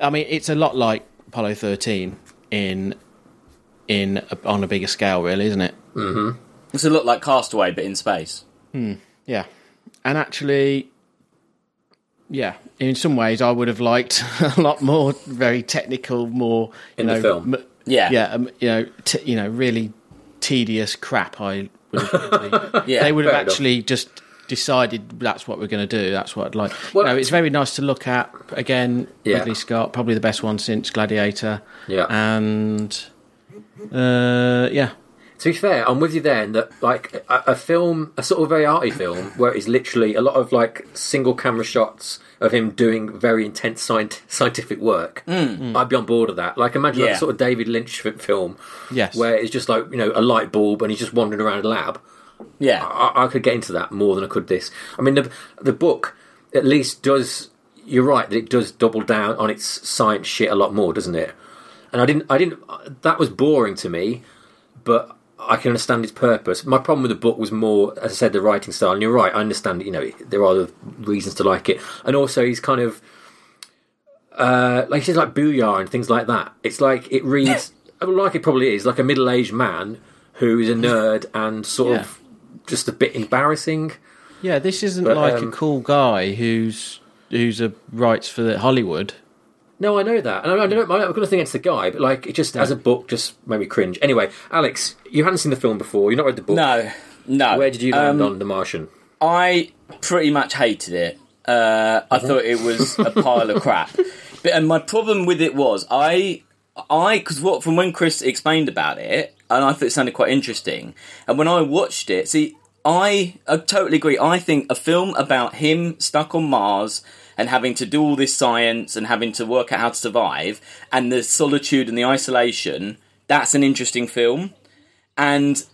Speaker 3: I mean, it's a lot like Apollo 13 in in a, on a bigger scale, really, isn't it?
Speaker 2: It's a lot like Castaway, but in space.
Speaker 3: Yeah, and actually, yeah, in some ways, I would have liked [LAUGHS] a lot more very technical, more you
Speaker 1: In the
Speaker 3: know,
Speaker 1: film.
Speaker 3: m-
Speaker 2: Yeah.
Speaker 3: yeah, um, you know, t- you know, really tedious crap. I would [LAUGHS] have
Speaker 2: Yeah.
Speaker 3: they would have
Speaker 1: fair enough.
Speaker 3: actually just decided that's what we're going to do. That's what I'd like.
Speaker 1: Well,
Speaker 3: you know, it's very nice to look at. Again,
Speaker 1: Yeah.
Speaker 3: Ridley Scott, probably the best one since Gladiator.
Speaker 1: Yeah.
Speaker 3: and uh, yeah,
Speaker 1: To be fair, I'm with you there in that, like, a, a film, a sort of very arty film, where it's literally a lot of, like, single camera shots of him doing very intense scient- scientific work. I'd be on board of that. Like, imagine like
Speaker 2: Yeah.
Speaker 1: a sort of David Lynch fi- film
Speaker 3: yes,
Speaker 1: where it's just like, you know, a light bulb and he's just wandering around a lab.
Speaker 2: Yeah.
Speaker 1: I, I could get into that more than I could this. I mean, the the book at least does. You're right that it does double down on its science shit a lot more, doesn't it? And I didn't. I didn't. That was boring to me, but I can understand its purpose. My problem with the book was more, as I said, the writing style. And you're right. I understand. You know, there are other reasons to like it, and also he's kind of. Uh, like he says, like booyah and things like that. It's like it reads [LAUGHS] like it probably is, like a middle-aged man who is a [LAUGHS] nerd and sort
Speaker 3: Yeah.
Speaker 1: of just a bit embarrassing.
Speaker 3: Yeah, this isn't
Speaker 1: But,
Speaker 3: like
Speaker 1: um,
Speaker 3: a cool guy who's who's a writes for the Hollywood.
Speaker 1: No, I know that, and I don't. I've got nothing against the guy, but like it just as a book, just made me cringe. Anyway, Alex, you hadn't seen the film before. You've not read the book.
Speaker 2: No. No.
Speaker 1: Where did you land
Speaker 2: Um,
Speaker 1: on The Martian?
Speaker 2: I pretty much hated it. Uh, I thought it was a pile of [LAUGHS] crap. But and my problem with it was I I because what from when Chris explained about it, and I thought it sounded quite interesting. And when I watched it, see, I, I totally agree. I think a film about him stuck on Mars and having to do all this science and having to work out how to survive and the solitude and the isolation. That's an interesting film. And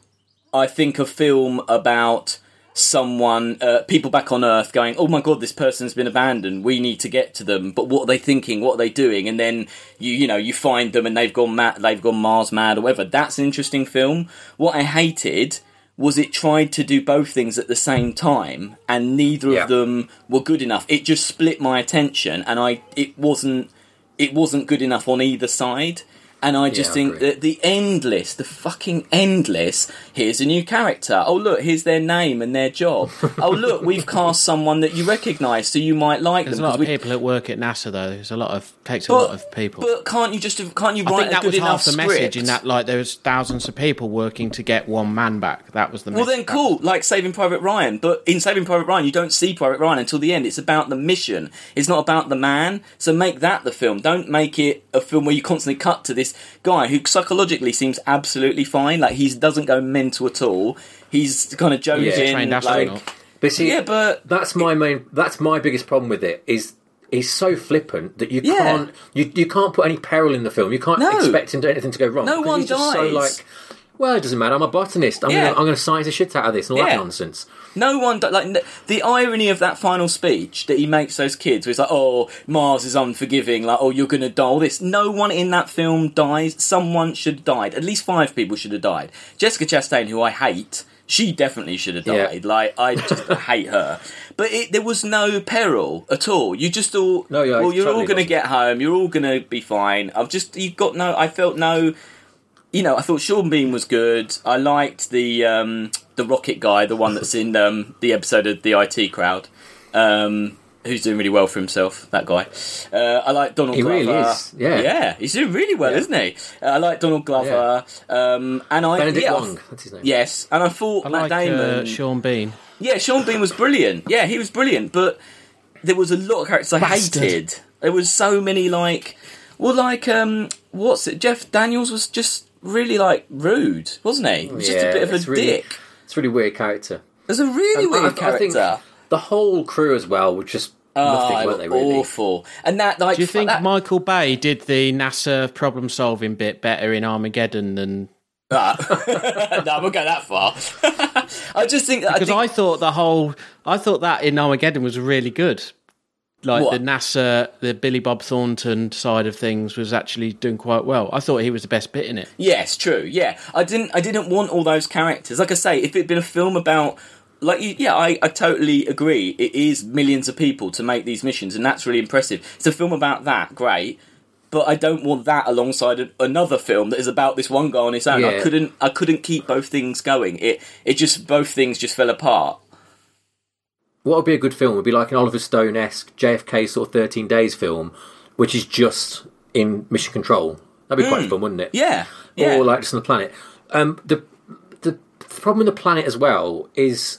Speaker 2: I think a film about someone, uh, people back on Earth going, oh my god, this person's been abandoned. We need to get to them. But what are they thinking? What are they doing? And then you, you know, you find them and they've gone mad, they've gone Mars mad or whatever. That's an interesting film. What I hated was it tried to do both things at the same time and neither
Speaker 1: Yeah.
Speaker 2: of them were good enough. It just split my attention and I, it wasn't, it wasn't good enough on either side. And I just
Speaker 1: Yeah,
Speaker 2: think
Speaker 1: agree.
Speaker 2: that the endless, the fucking endless. Here's a new character. Oh look, here's their name and their job. [LAUGHS] oh look, we've cast someone that you recognise, so you might like them.
Speaker 3: There's a lot of
Speaker 2: we-
Speaker 3: people that work at NASA though. There's a lot of takes a lot of people.
Speaker 2: But can't you just can't you
Speaker 3: I
Speaker 2: write
Speaker 3: think
Speaker 2: a
Speaker 3: that
Speaker 2: good
Speaker 3: was
Speaker 2: enough
Speaker 3: half the
Speaker 2: script?
Speaker 3: message in that like there was thousands of people working to get one man back. That was the
Speaker 2: Well,
Speaker 3: message.
Speaker 2: then, cool. Like Saving Private Ryan, but in Saving Private Ryan, you don't see Private Ryan until the end. It's about the mission. It's not about the man. So make that the film. Don't make it a film where you constantly cut to this guy who psychologically seems absolutely fine. Like he doesn't go mental at all. He's kind of joking.
Speaker 1: Yeah,
Speaker 2: like,
Speaker 3: astronaut.
Speaker 1: But see,
Speaker 2: yeah, but
Speaker 1: that's my main. That's my biggest problem with it. Is he's so flippant that you
Speaker 2: Yeah.
Speaker 1: can't you you can't put any peril in the film. You can't
Speaker 2: No.
Speaker 1: expect him to anything to go wrong.
Speaker 2: No
Speaker 1: because
Speaker 2: one
Speaker 1: he's just So like, well, it doesn't matter. I'm a botanist. I'm
Speaker 2: Yeah.
Speaker 1: gonna I'm gonna science the shit out of this and all
Speaker 2: Yeah.
Speaker 1: that nonsense.
Speaker 2: No one like the irony of that final speech that he makes those kids, where he's like, "Oh, Mars is unforgiving," like, "Oh, you're gonna die." All this. No one in that film dies. Someone should have died. At least five people should have died. Jessica Chastain, who I hate, she definitely should have
Speaker 1: Yeah.
Speaker 2: died. Like, I just [LAUGHS] hate her. But it, there was no peril at all. You just all,
Speaker 1: No, yeah,
Speaker 2: well, you're all gonna
Speaker 1: wasn't.
Speaker 2: get home. You're all gonna be fine. I've just, you've got no. I felt no you know, I thought Sean Bean was good. I liked the um, the Rocket guy, the one that's in um, the episode of the IT Crowd, um, who's doing really well for himself. That guy. Uh, I like Donald
Speaker 1: He
Speaker 2: Glover.
Speaker 1: really is, yeah.
Speaker 2: yeah, he's doing really well,
Speaker 1: Yeah.
Speaker 2: isn't he? Uh, I like Donald Glover, um, and I
Speaker 1: Benedict
Speaker 2: yeah, I-
Speaker 1: Wong. That's his name.
Speaker 2: Yes, and I thought
Speaker 3: I
Speaker 2: Matt
Speaker 3: like
Speaker 2: Damon.
Speaker 3: uh, Sean Bean.
Speaker 2: Yeah, Sean Bean was brilliant. Yeah, he was brilliant, but there was a lot of characters I
Speaker 3: Bastard.
Speaker 2: hated. There was so many like, well, like um, what's it? Jeff Daniels was just really like rude, wasn't he? He was just a bit of a
Speaker 1: really-
Speaker 2: dick.
Speaker 1: It's a really weird character.
Speaker 2: There's a really
Speaker 1: And I-
Speaker 2: weird
Speaker 1: I think
Speaker 2: character.
Speaker 1: the whole crew as well were just nothing,
Speaker 2: Oh,
Speaker 1: weren't they? Really?
Speaker 2: awful. And that like,
Speaker 3: Do you think
Speaker 2: that,
Speaker 3: Michael Bay did the NASA problem solving bit better in Armageddon than?
Speaker 2: Ah. [LAUGHS] no, I won't go that far. [LAUGHS] I just think I
Speaker 3: Because
Speaker 2: think,
Speaker 3: I thought the whole, I thought that in Armageddon was really good. Like
Speaker 2: What?
Speaker 3: the NASA, the Billy Bob Thornton side of things was actually doing quite well. I thought he was the best bit in it.
Speaker 2: Yes, true. Yeah, I didn't. I didn't want all those characters. Like I say, if it'd been a film about, like, you, yeah, I, I totally agree. It is millions of people to make these missions, and that's really impressive. It's a film about that, great. But I don't want that alongside another film that is about this one guy on his own. I couldn't. I couldn't keep both things going. It. It just both things just fell apart.
Speaker 1: What would be a good film would be like an Oliver Stone esque JFK sort of 13 Days film, which is just in Mission Control. That'd be quite fun, wouldn't it?
Speaker 2: Hmm. Yeah. Yeah.
Speaker 1: Or like just on the planet. Um, the, the the problem with the planet as well is,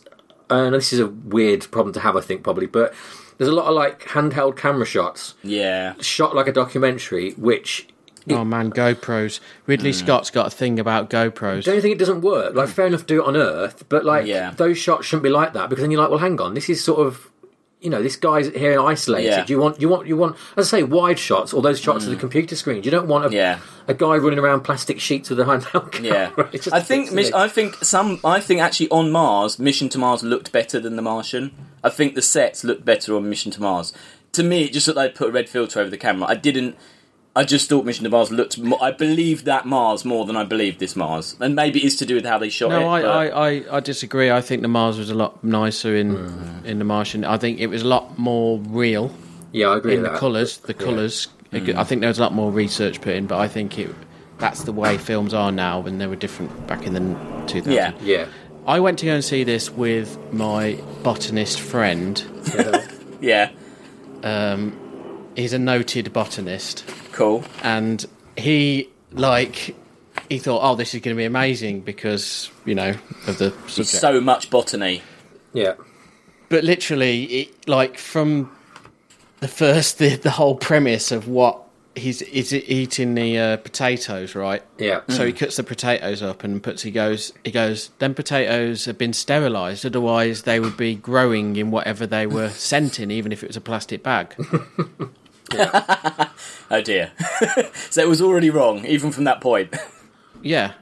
Speaker 1: and this is a weird problem to have, I think probably, but there's a lot of like handheld camera shots,
Speaker 2: yeah.
Speaker 1: shot like a documentary, which
Speaker 3: Oh man, GoPros. Ridley
Speaker 2: Hmm.
Speaker 3: Scott's got a thing about GoPros.
Speaker 1: don't you think it doesn't work? Like, fair enough, do it on Earth, but like
Speaker 2: Yeah.
Speaker 1: those shots shouldn't be like that because then you're like, well, hang on, this is sort of you know, this guy's here isolated.
Speaker 2: Yeah.
Speaker 1: You want, you want, you want, as I say, wide shots or those shots of the computer screen. You don't want a,
Speaker 2: Mm. Yeah.
Speaker 1: a guy running around plastic sheets with a handheld camera.
Speaker 2: Yeah, [LAUGHS]
Speaker 1: It's just
Speaker 2: I think. Mis- I think some I think actually on Mars, Mission to Mars looked better than The Martian. I think the sets looked better on Mission to Mars. To me, it just looked like they put a red filter over the camera. I didn't. I just thought Mission to Mars looked. More, I believe that Mars more than I believe this Mars, and maybe it's to do with how they shot it.
Speaker 3: No, I,
Speaker 2: but-
Speaker 3: I, I, I disagree. I think the Mars was a lot nicer in mm. in the Martian. I think it was a lot more real
Speaker 1: yeah, I agree
Speaker 3: in
Speaker 1: with
Speaker 3: the
Speaker 1: that.
Speaker 3: colours. The colours. Mm. I think there was a lot more research put in, but I think it that's the way films are now, and they were different back in the 2000s.
Speaker 2: yeah,
Speaker 1: Yeah,
Speaker 3: I went to go and see this with my botanist friend. [LAUGHS]
Speaker 2: yeah, um,
Speaker 3: He's a noted botanist,
Speaker 2: cool.
Speaker 3: and he like he thought, "Oh, this is going to be amazing because you know of the subject."
Speaker 2: So much botany.
Speaker 1: yeah,
Speaker 3: but literally, it, like from the first, the, the whole premise of what he's is eating the uh, potatoes, right?
Speaker 1: yeah.
Speaker 3: So he cuts the potatoes up and puts. He goes. He goes. Them potatoes have been sterilised. Otherwise, they would be growing in whatever they were [LAUGHS] sent in, even if it was a plastic bag. [LAUGHS] [LAUGHS]
Speaker 2: Oh dear. [LAUGHS] so it was already wrong, even from that point.
Speaker 3: yeah,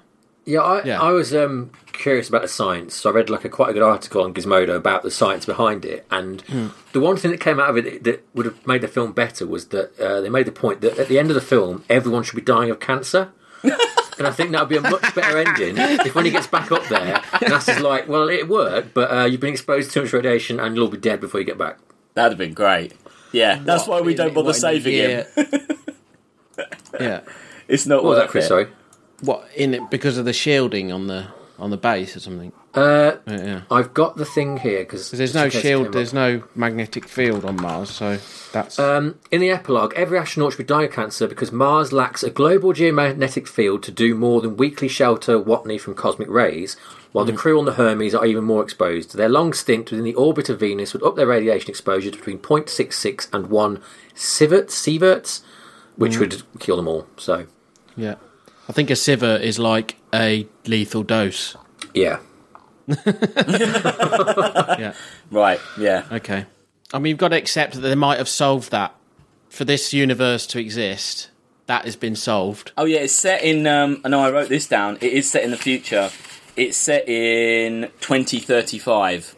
Speaker 1: Yeah, I,
Speaker 3: Yeah.
Speaker 1: I was um, curious about the science. So I read like a quite a good article on Gizmodo about the science behind it, and
Speaker 3: Hmm.
Speaker 1: the one thing that came out of it that would have made the film better was that uh, they made the point that at the end of the film, everyone should be dying of cancer. [LAUGHS] and I think that would be a much better ending if when he gets back up there, NASA's like, "Well, it worked, but uh, you've been exposed to too much radiation, and you'll all be dead before you get back."
Speaker 2: That'd have been great. Yeah, that's why we don't bother
Speaker 3: what, in a
Speaker 2: saving him. [LAUGHS]
Speaker 3: yeah.
Speaker 2: It's not
Speaker 1: What was that, Chris?
Speaker 2: it.
Speaker 1: Sorry.
Speaker 3: What in it because of the shielding on the on the base or something?
Speaker 1: Uh,
Speaker 3: Yeah. yeah.
Speaker 1: I've got the thing here because
Speaker 3: there's no shield, there's no magnetic field on Mars, so that's
Speaker 1: Um, in the epilogue, every astronaut should be dying of cancer because Mars lacks a global geomagnetic field to do more than weakly shelter Watney from cosmic rays, while the crew on the Hermes are even more exposed. Their long stint within the orbit of Venus would up their radiation exposure to between 0.66 and 1 sievert, sieverts, which would kill them all. So,
Speaker 3: yeah. I think a sievert is like a lethal dose.
Speaker 1: yeah. [LAUGHS]
Speaker 3: Yeah.
Speaker 2: Right, yeah.
Speaker 3: Okay. I mean, you've got to accept that they might have solved that for this universe to exist. That has been solved.
Speaker 2: Oh yeah, it's set in. Um, I know I wrote this down. It is set in the future. It's set in 2035.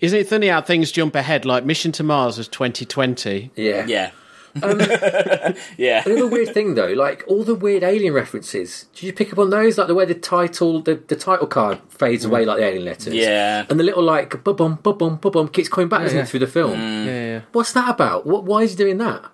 Speaker 3: Isn't it funny how things jump ahead? Like Mission to Mars was 2020.
Speaker 1: Yeah.
Speaker 2: Yeah. [LAUGHS] yeah.
Speaker 1: Another weird thing though, like all the weird alien references. Did you pick up on those? Like the way the title, the, the title card fades away like the alien letters.
Speaker 2: Yeah.
Speaker 1: And the little like bum bum bum bum bum bum keeps coming back, doesn't
Speaker 3: yeah.
Speaker 1: it, through the film?
Speaker 2: Mm.
Speaker 3: Yeah, yeah.
Speaker 1: What's that about? What? Why is he doing that?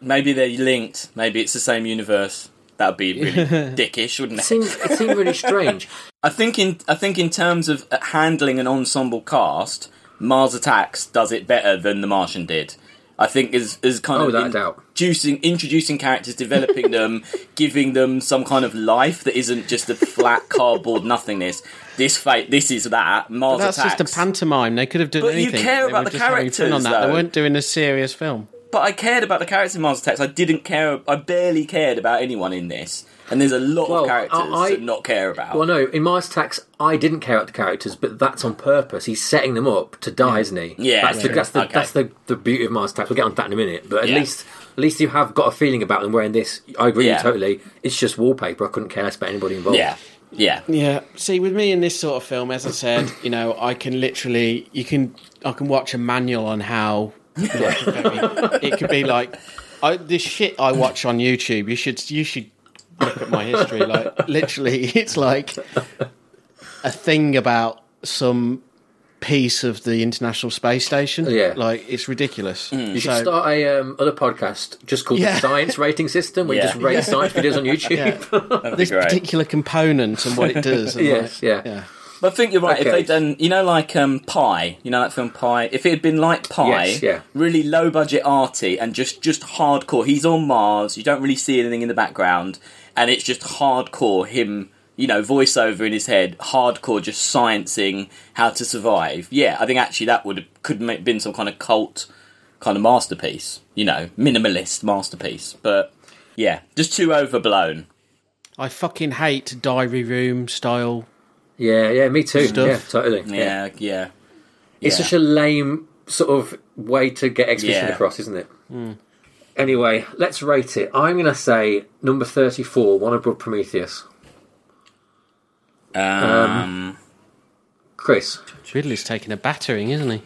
Speaker 2: Maybe they're linked. Maybe it's the same universe. That would be really [LAUGHS] dickish, wouldn't
Speaker 1: It
Speaker 2: it?
Speaker 1: seemed, it seemed really [LAUGHS] strange.
Speaker 2: I think in I think in terms of uh, handling an ensemble cast, Mars Attacks does it better than The Martian did. I think is is kind
Speaker 1: Oh,
Speaker 2: of
Speaker 1: without a doubt.
Speaker 2: introducing introducing characters, developing [LAUGHS] them, giving them some kind of life that isn't just a flat cardboard nothingness. This fate, this is that Mars
Speaker 3: That's
Speaker 2: Attacks.
Speaker 3: just a pantomime. They could have done
Speaker 2: But you care
Speaker 3: They
Speaker 2: about the
Speaker 3: just having fun on
Speaker 2: characters,
Speaker 3: that. They weren't doing a serious film.
Speaker 2: But I cared about the characters in Mars Attacks. I didn't care. I barely cared about anyone in this. And there's a lot
Speaker 1: Well,
Speaker 2: of characters
Speaker 1: I-
Speaker 2: to not care about.
Speaker 1: Well, no, in Mars Attacks, I didn't care about the characters, but that's on purpose. He's setting them up to die, isn't he?
Speaker 2: Yeah,
Speaker 1: that's the that's the,
Speaker 2: Okay.
Speaker 1: that's the, the beauty of Mars Attacks. We'll get on to that in a minute, but at
Speaker 2: Yeah.
Speaker 1: least at least you have got a feeling about them. wearing this, I agree
Speaker 2: Yeah.
Speaker 1: with you totally. It's just wallpaper. I couldn't care less about anybody involved.
Speaker 2: yeah, yeah,
Speaker 3: Yeah. See, with me in this sort of film, as I said, [COUGHS] you know, I can literally, you can, I can watch a manual on how. like, very- it could be like, I, this shit I watch on YouTube. You should, you should look at my history. Like, literally, [LAUGHS] it's like a thing about some piece of the International Space Station.
Speaker 1: Yeah.
Speaker 3: like it's ridiculous.
Speaker 1: You should
Speaker 3: So-
Speaker 1: start a um, other podcast just called
Speaker 3: Yeah.
Speaker 1: the Science Rating System, where
Speaker 2: Yeah.
Speaker 1: you just rate science videos on [LAUGHS] YouTube.
Speaker 3: Yeah. this particular component and what it does. and
Speaker 1: Yes,
Speaker 3: like-
Speaker 1: yeah.
Speaker 3: yeah.
Speaker 2: But I think you're right. If they'd done, you know, like um, Pi, you know that film Pi. If it had been like Pi,
Speaker 1: Yes, yeah.
Speaker 2: really low budget arty and just just hardcore. He's on Mars. You don't really see anything in the background, and it's just hardcore. Him, you know, voiceover in his head, hardcore, just sciencing how to survive. Yeah, I think actually that would have could have been some kind of cult kind of masterpiece. You know, minimalist masterpiece. But yeah, just too overblown.
Speaker 3: I fucking hate diary room style.
Speaker 1: yeah, yeah, me too.
Speaker 3: Stuff.
Speaker 1: Yeah, totally.
Speaker 2: Yeah, yeah.
Speaker 1: It's
Speaker 2: Yeah.
Speaker 1: such a lame sort of way to get exposition
Speaker 2: Yeah.
Speaker 1: across, isn't it? Hmm. Anyway, let's rate it. I'm going to say number 34, One Above Prometheus.
Speaker 2: Um,
Speaker 1: Chris.
Speaker 3: Ridley's taking a battering, isn't he?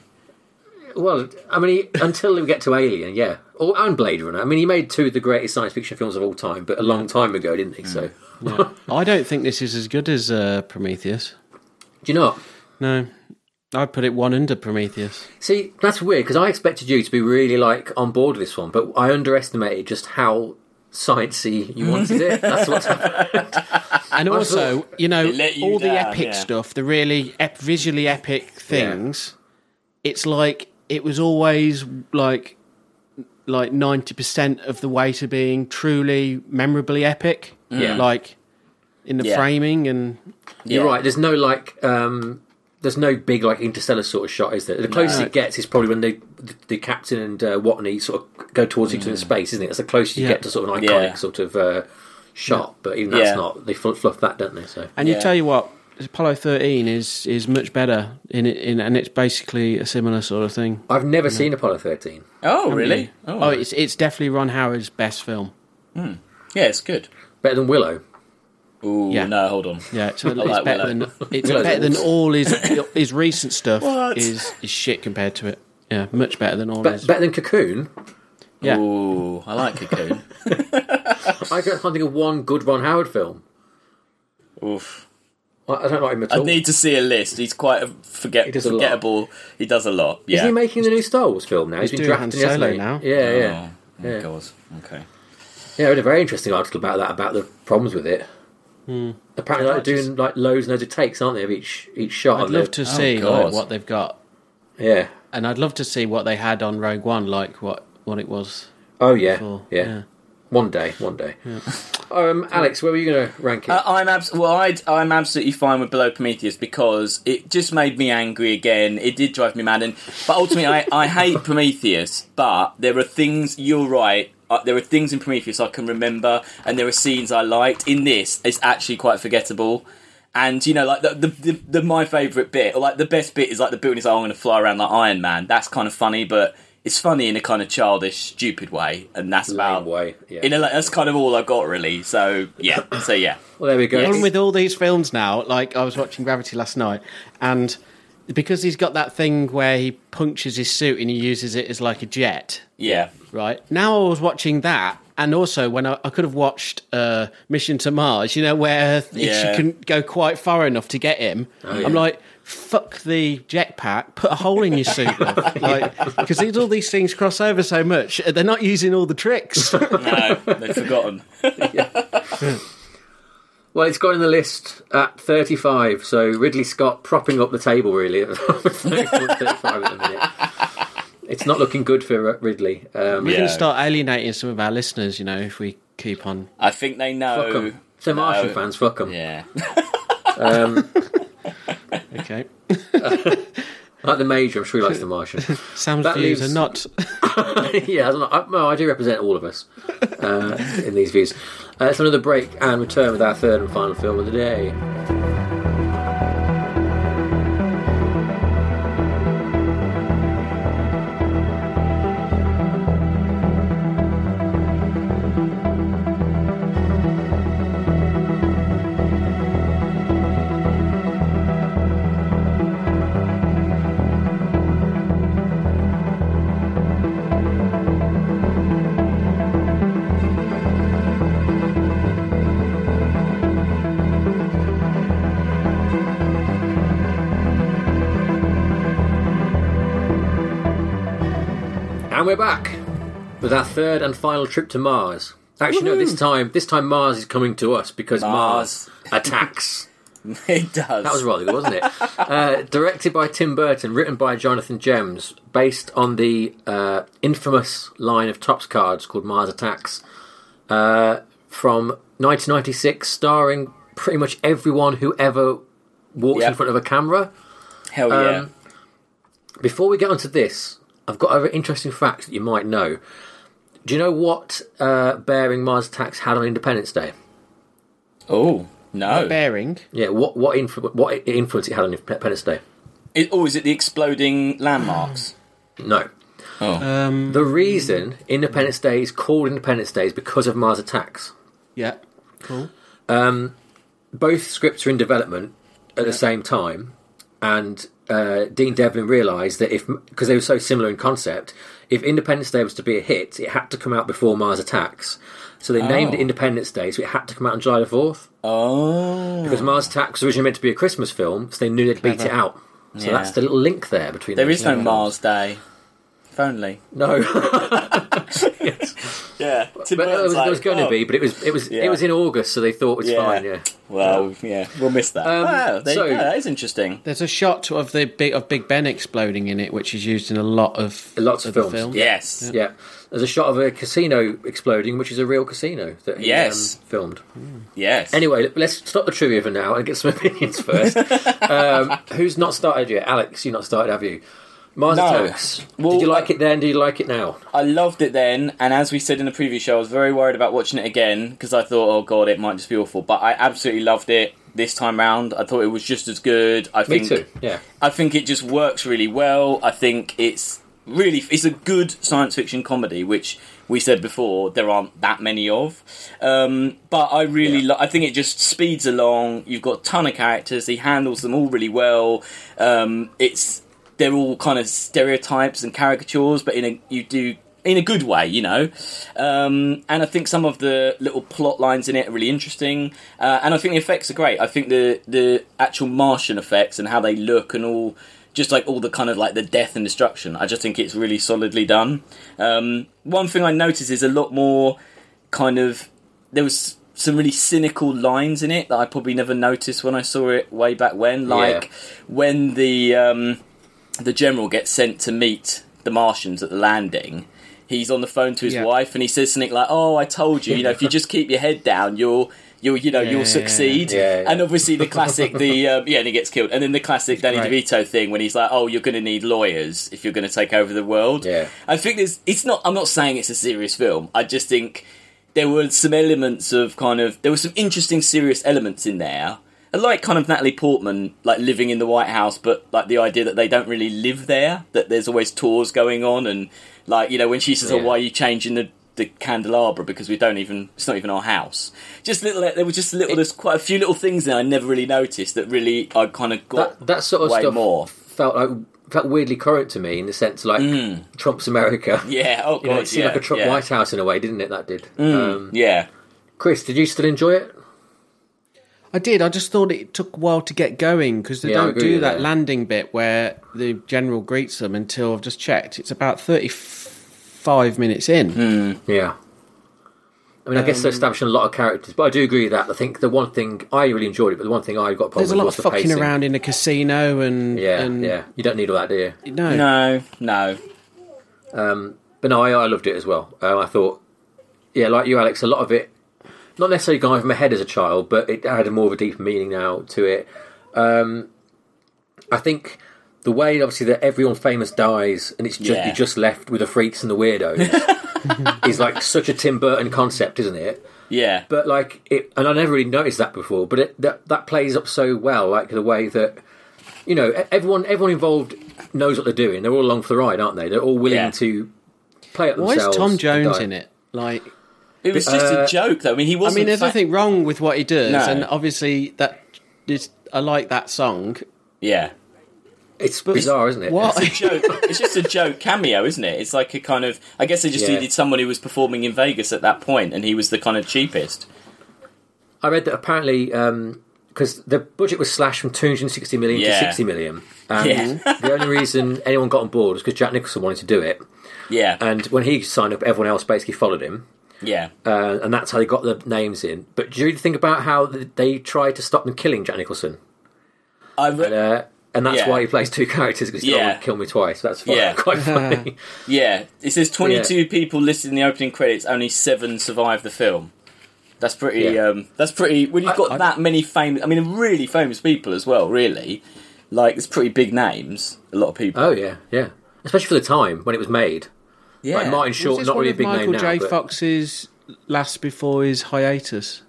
Speaker 1: Well, I mean, he, until we get to Alien, yeah, or and Blade Runner. I mean, he made two of the greatest science fiction films of all time, but a long time ago, didn't he? So,
Speaker 3: Yeah. [LAUGHS] I don't think this is as good as uh, Prometheus.
Speaker 1: do you know? What?
Speaker 3: No, I'd put it one under Prometheus.
Speaker 1: See, that's weird because I expected you to be really like on board with this one, but I underestimated just how sciencey you wanted it. [LAUGHS] That's what's happened.
Speaker 3: And also, you know,
Speaker 2: you
Speaker 3: all the epic
Speaker 2: yeah.
Speaker 3: stuff, the really ep- visually epic things. It's like it was always like like ninety percent of the way to being truly memorably epic.
Speaker 1: Yeah.
Speaker 3: like in the
Speaker 2: Yeah.
Speaker 3: framing and
Speaker 1: You're
Speaker 2: Yeah.
Speaker 1: right. There's no like, um, there's no big like interstellar sort of shot, is there? The closest
Speaker 3: No.
Speaker 1: it gets is probably when they, the, the captain and uh, Watney sort of go towards each other in space, isn't it? That's the closest you
Speaker 3: Yeah.
Speaker 1: get to sort of an iconic
Speaker 2: Yeah.
Speaker 1: sort of uh, shot. But even that's
Speaker 2: Yeah.
Speaker 1: not. They fluff, fluff that, don't they? So
Speaker 3: and you
Speaker 2: Yeah.
Speaker 3: tell you what, Apollo thirteen is is much better in it, in, and it's basically a similar sort of thing.
Speaker 1: I've never seen Apollo 13.
Speaker 2: oh, really?
Speaker 3: Oh,
Speaker 2: Oh,
Speaker 3: it's it's definitely Ron Howard's best film.
Speaker 2: yeah, it's good.
Speaker 1: Better than Willow.
Speaker 2: Ooh,
Speaker 3: Yeah.
Speaker 2: no, hold on.
Speaker 3: Yeah, it's, [LAUGHS] it's
Speaker 2: like
Speaker 3: better
Speaker 2: Willow.
Speaker 3: than [LAUGHS] it's
Speaker 1: Willow's
Speaker 3: better than all his [LAUGHS] his recent stuff
Speaker 2: What?
Speaker 3: is is shit compared to it. Yeah, much better than all
Speaker 1: Be-
Speaker 3: his.
Speaker 1: better than Cocoon.
Speaker 3: Yeah.
Speaker 2: Ooh, I like Cocoon.
Speaker 1: I can't think of one good Ron Howard film.
Speaker 2: Oof.
Speaker 1: I I don't like him at all.
Speaker 2: I need to see a list. He's quite a forget
Speaker 1: He does a lot.
Speaker 2: forgettable. He does a lot. Yeah.
Speaker 1: Isn't he making the new Star Wars film now?
Speaker 3: He's
Speaker 1: been
Speaker 3: doing Han
Speaker 1: drafting, hasn't
Speaker 3: Solo
Speaker 1: he?
Speaker 3: now.
Speaker 1: Yeah, yeah.
Speaker 2: Oh,
Speaker 1: Yeah.
Speaker 2: God. Okay.
Speaker 1: Yeah, I read a very interesting article about that, about the problems with it.
Speaker 3: Hmm.
Speaker 1: Apparently, like, they're doing like loads and loads of takes, aren't they, of each each shot?
Speaker 3: I'd love
Speaker 1: the-
Speaker 3: to see
Speaker 2: God.
Speaker 3: like, what they've got,
Speaker 1: Yeah.
Speaker 3: and I'd love to see what they had on Rogue One, like what what it was
Speaker 1: Oh yeah.
Speaker 3: for.
Speaker 1: yeah. One day. One day. Um, Alex, where were you going to rank it?
Speaker 2: Uh, I'm abs- well. I'd, I'm absolutely fine with Below Prometheus because it just made me angry again. It did drive me mad, and but ultimately, I, I hate [LAUGHS] Prometheus. But there are things. You're right. Uh, there are things in Prometheus I can remember, and there are scenes I liked. In this, it's actually quite forgettable. And you know, like the the, the, the my favourite bit, or like the best bit, is like the building is like, I'm going to fly around like Iron Man. That's kind of funny, but it's funny in a kind of childish, stupid way, and that's about
Speaker 1: way. Yeah.
Speaker 2: in a, that's kind of all I've got really. So yeah, so yeah.
Speaker 1: well, there we go.
Speaker 2: Yes.
Speaker 3: with all these films now, like I was watching Gravity last night, and because he's got that thing where he punctures his suit and he uses it as like a jet,
Speaker 2: Yeah.
Speaker 3: right? Now I was watching that, and also when I, I could have watched uh, Mission to Mars, you know, where
Speaker 2: Yeah.
Speaker 3: she couldn't go quite far enough to get him.
Speaker 1: yeah.
Speaker 3: I'm like, fuck the jetpack, put a hole in your suit, love. [LAUGHS] like because these all these things cross over so much, they're not using all the tricks. [LAUGHS]
Speaker 2: No, they've forgotten. [LAUGHS]
Speaker 1: Well, it's got in the list at 35, so Ridley Scott propping up the table really at [LAUGHS] 35 at the minute. It's not looking good for uh, Ridley. Um,
Speaker 3: we
Speaker 2: Yeah.
Speaker 3: can start alienating some of our listeners, you know, if we keep on.
Speaker 2: I think they
Speaker 1: Fuck
Speaker 2: know.
Speaker 1: 'em. So Martian
Speaker 2: No.
Speaker 1: fans, fuck them.
Speaker 2: Yeah. [LAUGHS]
Speaker 3: Okay, [LAUGHS]
Speaker 1: Like the Major, I'm sure he likes the Martian. [LAUGHS]
Speaker 3: Sam's
Speaker 1: That
Speaker 3: views
Speaker 1: leaves-
Speaker 3: are not. [LAUGHS]
Speaker 1: yeah, I, don't know. I, no, I do represent all of us uh, in these views. Uh, it's another break and return with our third and final film of the day. We're back with our third and final trip to Mars. Actually, no, this time, this time Mars is coming to us because Mars,
Speaker 2: Mars.
Speaker 1: attacks. [LAUGHS]
Speaker 2: it does.
Speaker 1: That was rather good, wasn't it? uh, directed by Tim Burton, written by Jonathan Gems, based on the uh, infamous line of Topps cards called Mars Attacks, uh, from 1996, starring pretty much everyone who ever walks
Speaker 2: Yeah.
Speaker 1: in front of a camera.
Speaker 2: Hell yeah.
Speaker 1: Um, Before we get onto this, I've got a very interesting fact that you might know. Do you know what uh, bearing Mars Attacks had on Independence Day?
Speaker 2: oh no.
Speaker 3: bearing.
Speaker 1: Yeah, what what, influ- what influence it had on Independence Day?
Speaker 2: It, oh, is it the exploding landmarks? [SIGHS]
Speaker 1: No.
Speaker 2: Oh,
Speaker 3: Um,
Speaker 1: The reason Independence Day is called Independence Day is because of Mars Attacks.
Speaker 3: yeah, cool.
Speaker 1: Both scripts are in development at the same time, and uh, Dean Devlin realised that if because they were so similar in concept, if Independence Day was to be a hit, it had to come out before Mars Attacks. So they named it
Speaker 2: Oh.
Speaker 1: Independence Day, so it had to come out on July the fourth.
Speaker 2: oh,
Speaker 1: Because Mars Attacks was originally meant to be a Christmas film, so they knew they'd beat it [LAUGHS] out. So
Speaker 2: Yeah.
Speaker 1: that's the little link there between.
Speaker 2: There is no
Speaker 1: two
Speaker 2: Mars Day. If only.
Speaker 1: No,
Speaker 2: Yeah, [LAUGHS] [LAUGHS] Tim
Speaker 1: but there was, there was going to
Speaker 2: oh,
Speaker 1: be, but it was it was
Speaker 2: Yeah.
Speaker 1: it was in August, so they thought it was
Speaker 2: Yeah.
Speaker 1: fine. Yeah,
Speaker 2: Well, yeah, we'll miss that.
Speaker 1: Um,
Speaker 2: wow, there
Speaker 1: so-
Speaker 2: you go. That is interesting.
Speaker 3: There's a shot of the big of Big Ben exploding in it, which is used in a lot of
Speaker 1: Lots of
Speaker 3: the
Speaker 1: films.
Speaker 3: film.
Speaker 2: Yes.
Speaker 1: yeah. There's a shot of a casino exploding, which is a real casino that he
Speaker 2: Yes.
Speaker 1: um, filmed.
Speaker 2: Yes.
Speaker 1: Anyway, let's stop the trivia for now and get some [LAUGHS] opinions first. [LAUGHS] um, who's not started yet? Alex, you not started, have you? Mars
Speaker 2: No.
Speaker 1: Attacks.
Speaker 2: Well,
Speaker 1: Did you like it then? Do you like it now?
Speaker 2: I loved it then, and as we said in the previous show, I was very worried about watching it again because I thought, oh god, it might just be awful. But I absolutely loved it this time round. I thought it was just as good. I
Speaker 1: Me
Speaker 2: think
Speaker 1: too. Yeah.
Speaker 2: I think it just works really well. I think it's really it's a good science fiction comedy, which we said before there aren't that many of. Um, but I really,
Speaker 1: Yeah.
Speaker 2: lo- I think it just speeds along. You've got a ton of characters. He handles them all really well. Um, it's they're all kind of stereotypes and caricatures, but in a you do in a good way, you know. Um, and I think some of the little plot lines in it are really interesting, uh, and I think the effects are great. I think the the actual Martian effects and how they look and all, just like all the kind of like the death and destruction. I just think it's really solidly done. Um, one thing I noticed is a lot more kind of there was some really cynical lines in it that I probably never noticed when I saw it way back when, like when the um, the general gets sent to meet the Martians at the landing. He's on the phone to his
Speaker 3: Yeah.
Speaker 2: wife, and he says something like, "Oh, I told you, you know, if you just keep your head down, you'll." You'll, you know,
Speaker 3: Yeah,
Speaker 2: you'll succeed,
Speaker 1: yeah.
Speaker 2: And obviously the classic, the [LAUGHS] um, yeah, and he gets killed, and then the classic Danny
Speaker 3: great.
Speaker 2: DeVito thing when he's like, "Oh, you're going to need lawyers if you're going to take over the world."
Speaker 1: Yeah.
Speaker 2: I think there's. It's not. I'm not saying it's a serious film. I just think there were some elements of kind of. There were some interesting, serious elements in there. I like kind of Natalie Portman, like living in the White House, but like the idea that they don't really live there. That there's always tours going on, and like you know when she says, "Oh, why are you changing the?" The candelabra because we don't even it's not even our house. Just little there were just little there's quite a few little things that I never really noticed that really I kind of got
Speaker 1: That that sort of
Speaker 2: way
Speaker 1: stuff
Speaker 2: more.
Speaker 1: felt like felt weirdly current to me in the sense like Trump's America.
Speaker 2: Mm. [LAUGHS] Yeah, oh god,
Speaker 1: You know, it seemed
Speaker 2: yeah,
Speaker 1: like a Trump
Speaker 2: yeah. Mm.
Speaker 1: White House in a way, didn't it? That did. Um,
Speaker 2: Yeah,
Speaker 1: Chris, did you still enjoy it?
Speaker 3: I did. I just thought it took a while to get going because they
Speaker 1: Yeah,
Speaker 3: don't do that
Speaker 1: that.
Speaker 3: landing bit where the general greets them until I've just checked. It's about thirty-five minutes in.
Speaker 2: Hmm.
Speaker 1: Yeah. I mean, I guess they're establishing a lot of characters, but I do agree with that. I think the one thing I really enjoyed it, but the one thing I got a problem
Speaker 3: There's a lot of fucking
Speaker 1: pacing.
Speaker 3: around in a casino and
Speaker 1: Yeah,
Speaker 3: and
Speaker 1: yeah. You don't need all that, do you?
Speaker 3: No,
Speaker 2: no, no,
Speaker 1: But no, I, I loved it as well. Um, I thought, yeah, like you, Alex, a lot of it, not necessarily going over my head as a child, but it had more of a deeper meaning now to it. Um, I think the way, obviously, that everyone famous dies and it's just
Speaker 2: Yeah.
Speaker 1: you're just left with the freaks and the weirdos [LAUGHS] is like such a Tim Burton concept, isn't it?
Speaker 2: yeah,
Speaker 1: But like it, and I never really noticed that before. But it, that that plays up so well, like the way that you know e- everyone everyone involved knows what they're doing. They're all along for the ride, aren't they? They're all willing
Speaker 2: Yeah.
Speaker 1: to play it
Speaker 3: Why
Speaker 1: themselves.
Speaker 3: is Tom Jones in it? Like,
Speaker 2: it was just
Speaker 1: Uh,
Speaker 2: a joke, though. I mean, he wasn't.
Speaker 3: mean, there's
Speaker 2: fa-
Speaker 3: nothing wrong with what he does,
Speaker 2: No.
Speaker 3: and obviously that is. I like that song.
Speaker 2: Yeah,
Speaker 1: It's bizarre, isn't it?
Speaker 3: What?
Speaker 2: it's a joke. it's just a joke cameo, isn't it? It's like a kind of. I guess they just
Speaker 1: Yeah.
Speaker 2: needed someone who was performing in Vegas at that point, and he was the kind of cheapest.
Speaker 1: I read that apparently because the budget was slashed from 260 million
Speaker 2: Yeah.
Speaker 1: to 60 million, and
Speaker 2: Yeah.
Speaker 1: the only reason anyone got on board was because Jack Nicholson wanted to do it,
Speaker 2: Yeah,
Speaker 1: and when he signed up, everyone else basically followed him.
Speaker 2: Yeah,
Speaker 1: uh, and that's how they got the names in. But do you think about how they tried to stop them killing Jack Nicholson?
Speaker 2: I re-
Speaker 1: Uh, and that's
Speaker 2: Yeah.
Speaker 1: why he plays two [LAUGHS] characters because he
Speaker 2: Yeah.
Speaker 1: yeah. kill me twice. That's fun,
Speaker 2: Yeah.
Speaker 1: quite [LAUGHS] funny.
Speaker 2: yeah. It says 22 people listed in the opening credits. Only seven survived the film. That's pretty.
Speaker 1: Yeah.
Speaker 2: Um, that's pretty. When you've got
Speaker 1: I-
Speaker 2: that many famous, I mean, really famous people as well. Really, like it's pretty big names. A lot of people.
Speaker 1: oh yeah, yeah. Especially for the time when it was made.
Speaker 2: Yeah,
Speaker 1: Like Martin Short,
Speaker 3: this
Speaker 1: not really a
Speaker 3: of
Speaker 1: big
Speaker 3: Michael
Speaker 1: name
Speaker 3: J.
Speaker 1: now, but
Speaker 3: Fox's last before his hiatus?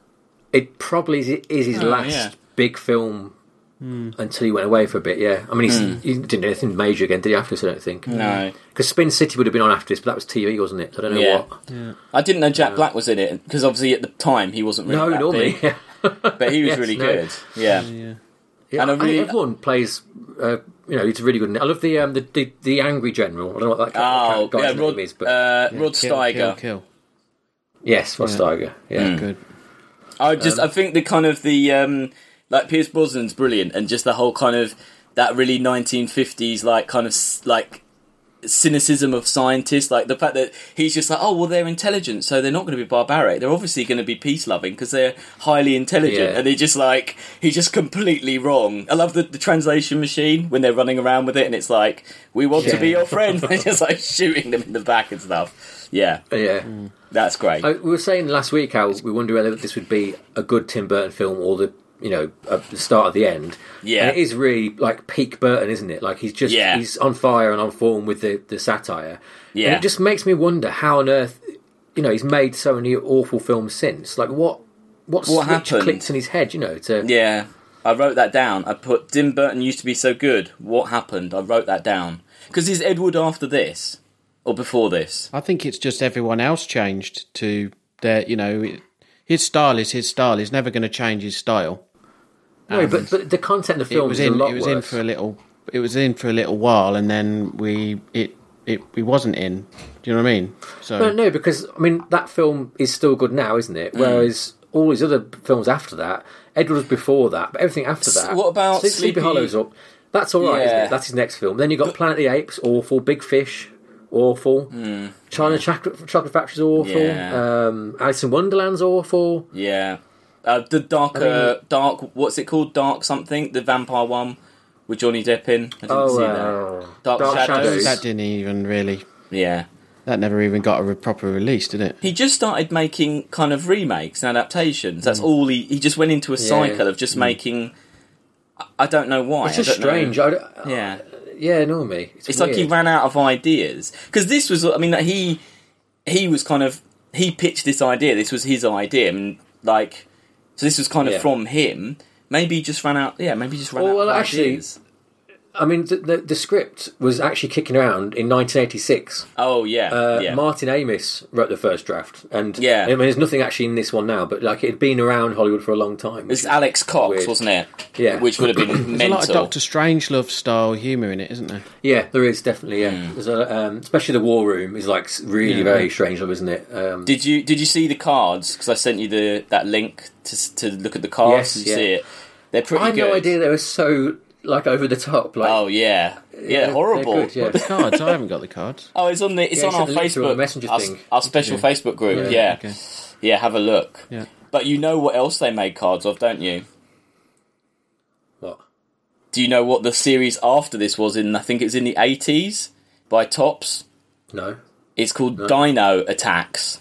Speaker 1: it probably is, is his
Speaker 2: Oh,
Speaker 1: last
Speaker 2: yeah.
Speaker 1: big film until he went away for a bit. Yeah, I mean, he's, he didn't do anything major again, did he? After this, I don't think.
Speaker 2: No.
Speaker 1: because Spin City would have been on after this, but that was TV, wasn't it? So I don't know
Speaker 2: Yeah.
Speaker 1: what.
Speaker 2: I didn't know Jack Black was in it because obviously at the time he wasn't really
Speaker 1: No,
Speaker 2: that
Speaker 1: nor me.
Speaker 2: big, but he was [LAUGHS]
Speaker 1: Yes,
Speaker 2: really
Speaker 1: no.
Speaker 2: good. Yeah.
Speaker 3: Yeah.
Speaker 1: Yeah,
Speaker 2: And I
Speaker 1: I think
Speaker 2: really-
Speaker 1: everyone plays. Uh, you know, he's really good. in it. I love the um, the, the the angry general. I don't know what that guy-
Speaker 2: Oh,
Speaker 1: guy's
Speaker 2: yeah,
Speaker 1: name
Speaker 2: Rod,
Speaker 1: is, but
Speaker 2: uh,
Speaker 3: Yeah,
Speaker 2: Rod Steiger.
Speaker 3: Kill, kill.
Speaker 1: yes, Rod
Speaker 3: yeah.
Speaker 1: Steiger. Yeah,
Speaker 3: Good.
Speaker 2: I just I think the kind of the um like Pierce Brosnan's brilliant and just the whole kind of that really 1950s like kind of like cynicism of scientists like the fact that he's just like oh well they're intelligent so they're not going to be barbaric. They're obviously going to be peace loving because they're highly intelligent.
Speaker 1: Yeah.
Speaker 2: and they're just like he's just completely wrong. I love the, the translation machine when they're running around with it and it's like we want to be your friend. [LAUGHS] They're just like shooting them in the back and stuff. Yeah.
Speaker 1: Yeah.
Speaker 2: that's great.
Speaker 1: I, we were saying last week how we wonder whether this would be a good Tim Burton film or the you know at the start of the end.
Speaker 2: Yeah.
Speaker 1: and it is really like peak Burton, isn't it? Like he's just
Speaker 2: Yeah.
Speaker 1: he's on fire and on form with the the satire.
Speaker 2: Yeah.
Speaker 1: and it just makes me wonder how on earth you know he's made so many awful films since. Like what what,
Speaker 2: What
Speaker 1: switch
Speaker 2: happened?
Speaker 1: clicked in his head? You know to
Speaker 2: Yeah, I wrote that down. I put Tim Burton used to be so good. What happened? I wrote that down because is Edward after this or before this?
Speaker 3: I think it's just everyone else changed to their, you know, his style is his style. He's never going to change his style.
Speaker 1: no, but, but the content of the
Speaker 3: It
Speaker 1: film
Speaker 3: was in.
Speaker 1: a lot
Speaker 3: It was
Speaker 1: worse.
Speaker 3: in for a little. It was in for a little while, and then we it it we wasn't in. Do you know what I mean? So
Speaker 1: No, no, because I mean that film is still good now, isn't
Speaker 2: Mm.
Speaker 1: it? Whereas all these other films after that, Edward was before that, but everything after
Speaker 2: S-
Speaker 1: that.
Speaker 2: what about
Speaker 1: Sleepy,
Speaker 2: Sleepy-
Speaker 1: Hollow's up? That's all right, isn't
Speaker 2: Yeah.
Speaker 1: it? That's his next film. Then you got Planet of the Apes, awful. Big Fish, awful. China Chocolate, Chocolate Factory's awful.
Speaker 2: Yeah.
Speaker 1: Um, Alice in Wonderland's awful.
Speaker 2: Yeah, uh, the darker dark. What's it called? Dark something. The vampire one with Johnny Depp in. I didn't
Speaker 1: Oh,
Speaker 2: see that.
Speaker 1: uh,
Speaker 2: Dark Shadows.
Speaker 3: that didn't even really.
Speaker 2: Yeah.
Speaker 3: That never even got a re- proper release, did it?
Speaker 2: He just started making kind of remakes and adaptations. That's all he. He just went into a cycle of just making. I- I don't know why.
Speaker 1: It's just
Speaker 2: I
Speaker 1: strange. I don't-
Speaker 2: Yeah.
Speaker 1: Yeah, no, me. It's,
Speaker 2: It's like he ran out of ideas because this was. I mean, like, he he was kind of he pitched this idea. This was his idea, and like so, this was kind of
Speaker 1: Yeah.
Speaker 2: from him. Maybe he just ran out. Yeah, maybe he just ran
Speaker 1: Oh,
Speaker 2: out.
Speaker 1: well,
Speaker 2: of
Speaker 1: actually-
Speaker 2: ideas.
Speaker 1: I mean, the, the, the script was actually kicking around in 1986.
Speaker 2: Oh yeah,
Speaker 1: Uh,
Speaker 2: yeah.
Speaker 1: Martin Amis wrote the first draft, and
Speaker 2: Yeah.
Speaker 1: I mean, there's nothing actually in this one now, but like it had been around Hollywood for a long time.
Speaker 2: It's Alex Cox,
Speaker 1: weird.
Speaker 2: wasn't it?
Speaker 1: Yeah.
Speaker 2: which would have been [COUGHS]
Speaker 3: There's a lot of Doctor Strangelove style humour in it, isn't there?
Speaker 1: yeah, there is definitely yeah. There's a, um, especially the War Room is like really
Speaker 3: Yeah.
Speaker 1: very strange, isn't it? Um,
Speaker 2: Did you did you see the cards? Because I sent you the that link to to look at the cards.
Speaker 1: Yes,
Speaker 2: Did
Speaker 1: yeah.
Speaker 2: see it? They're pretty
Speaker 1: I had
Speaker 2: good.
Speaker 1: no idea they were so like over the top. Like,
Speaker 2: Oh yeah, yeah, horrible.
Speaker 1: good, yeah.
Speaker 3: The cards. I haven't got the cards. [LAUGHS]
Speaker 2: Oh, it's on the it's
Speaker 1: Yeah,
Speaker 2: on
Speaker 1: you
Speaker 2: our
Speaker 1: sent the link through on
Speaker 2: Facebook
Speaker 1: messenger
Speaker 2: our,
Speaker 1: thing.
Speaker 2: our special Facebook group.
Speaker 1: Yeah.
Speaker 2: Yeah,
Speaker 3: Okay.
Speaker 2: yeah, have a look.
Speaker 3: Yeah.
Speaker 2: But you know what else they made cards of, don't you?
Speaker 1: What?
Speaker 2: Do you know what the series after this was in? I think it's in the eighties by Topps.
Speaker 1: No.
Speaker 2: It's called Dino Attacks.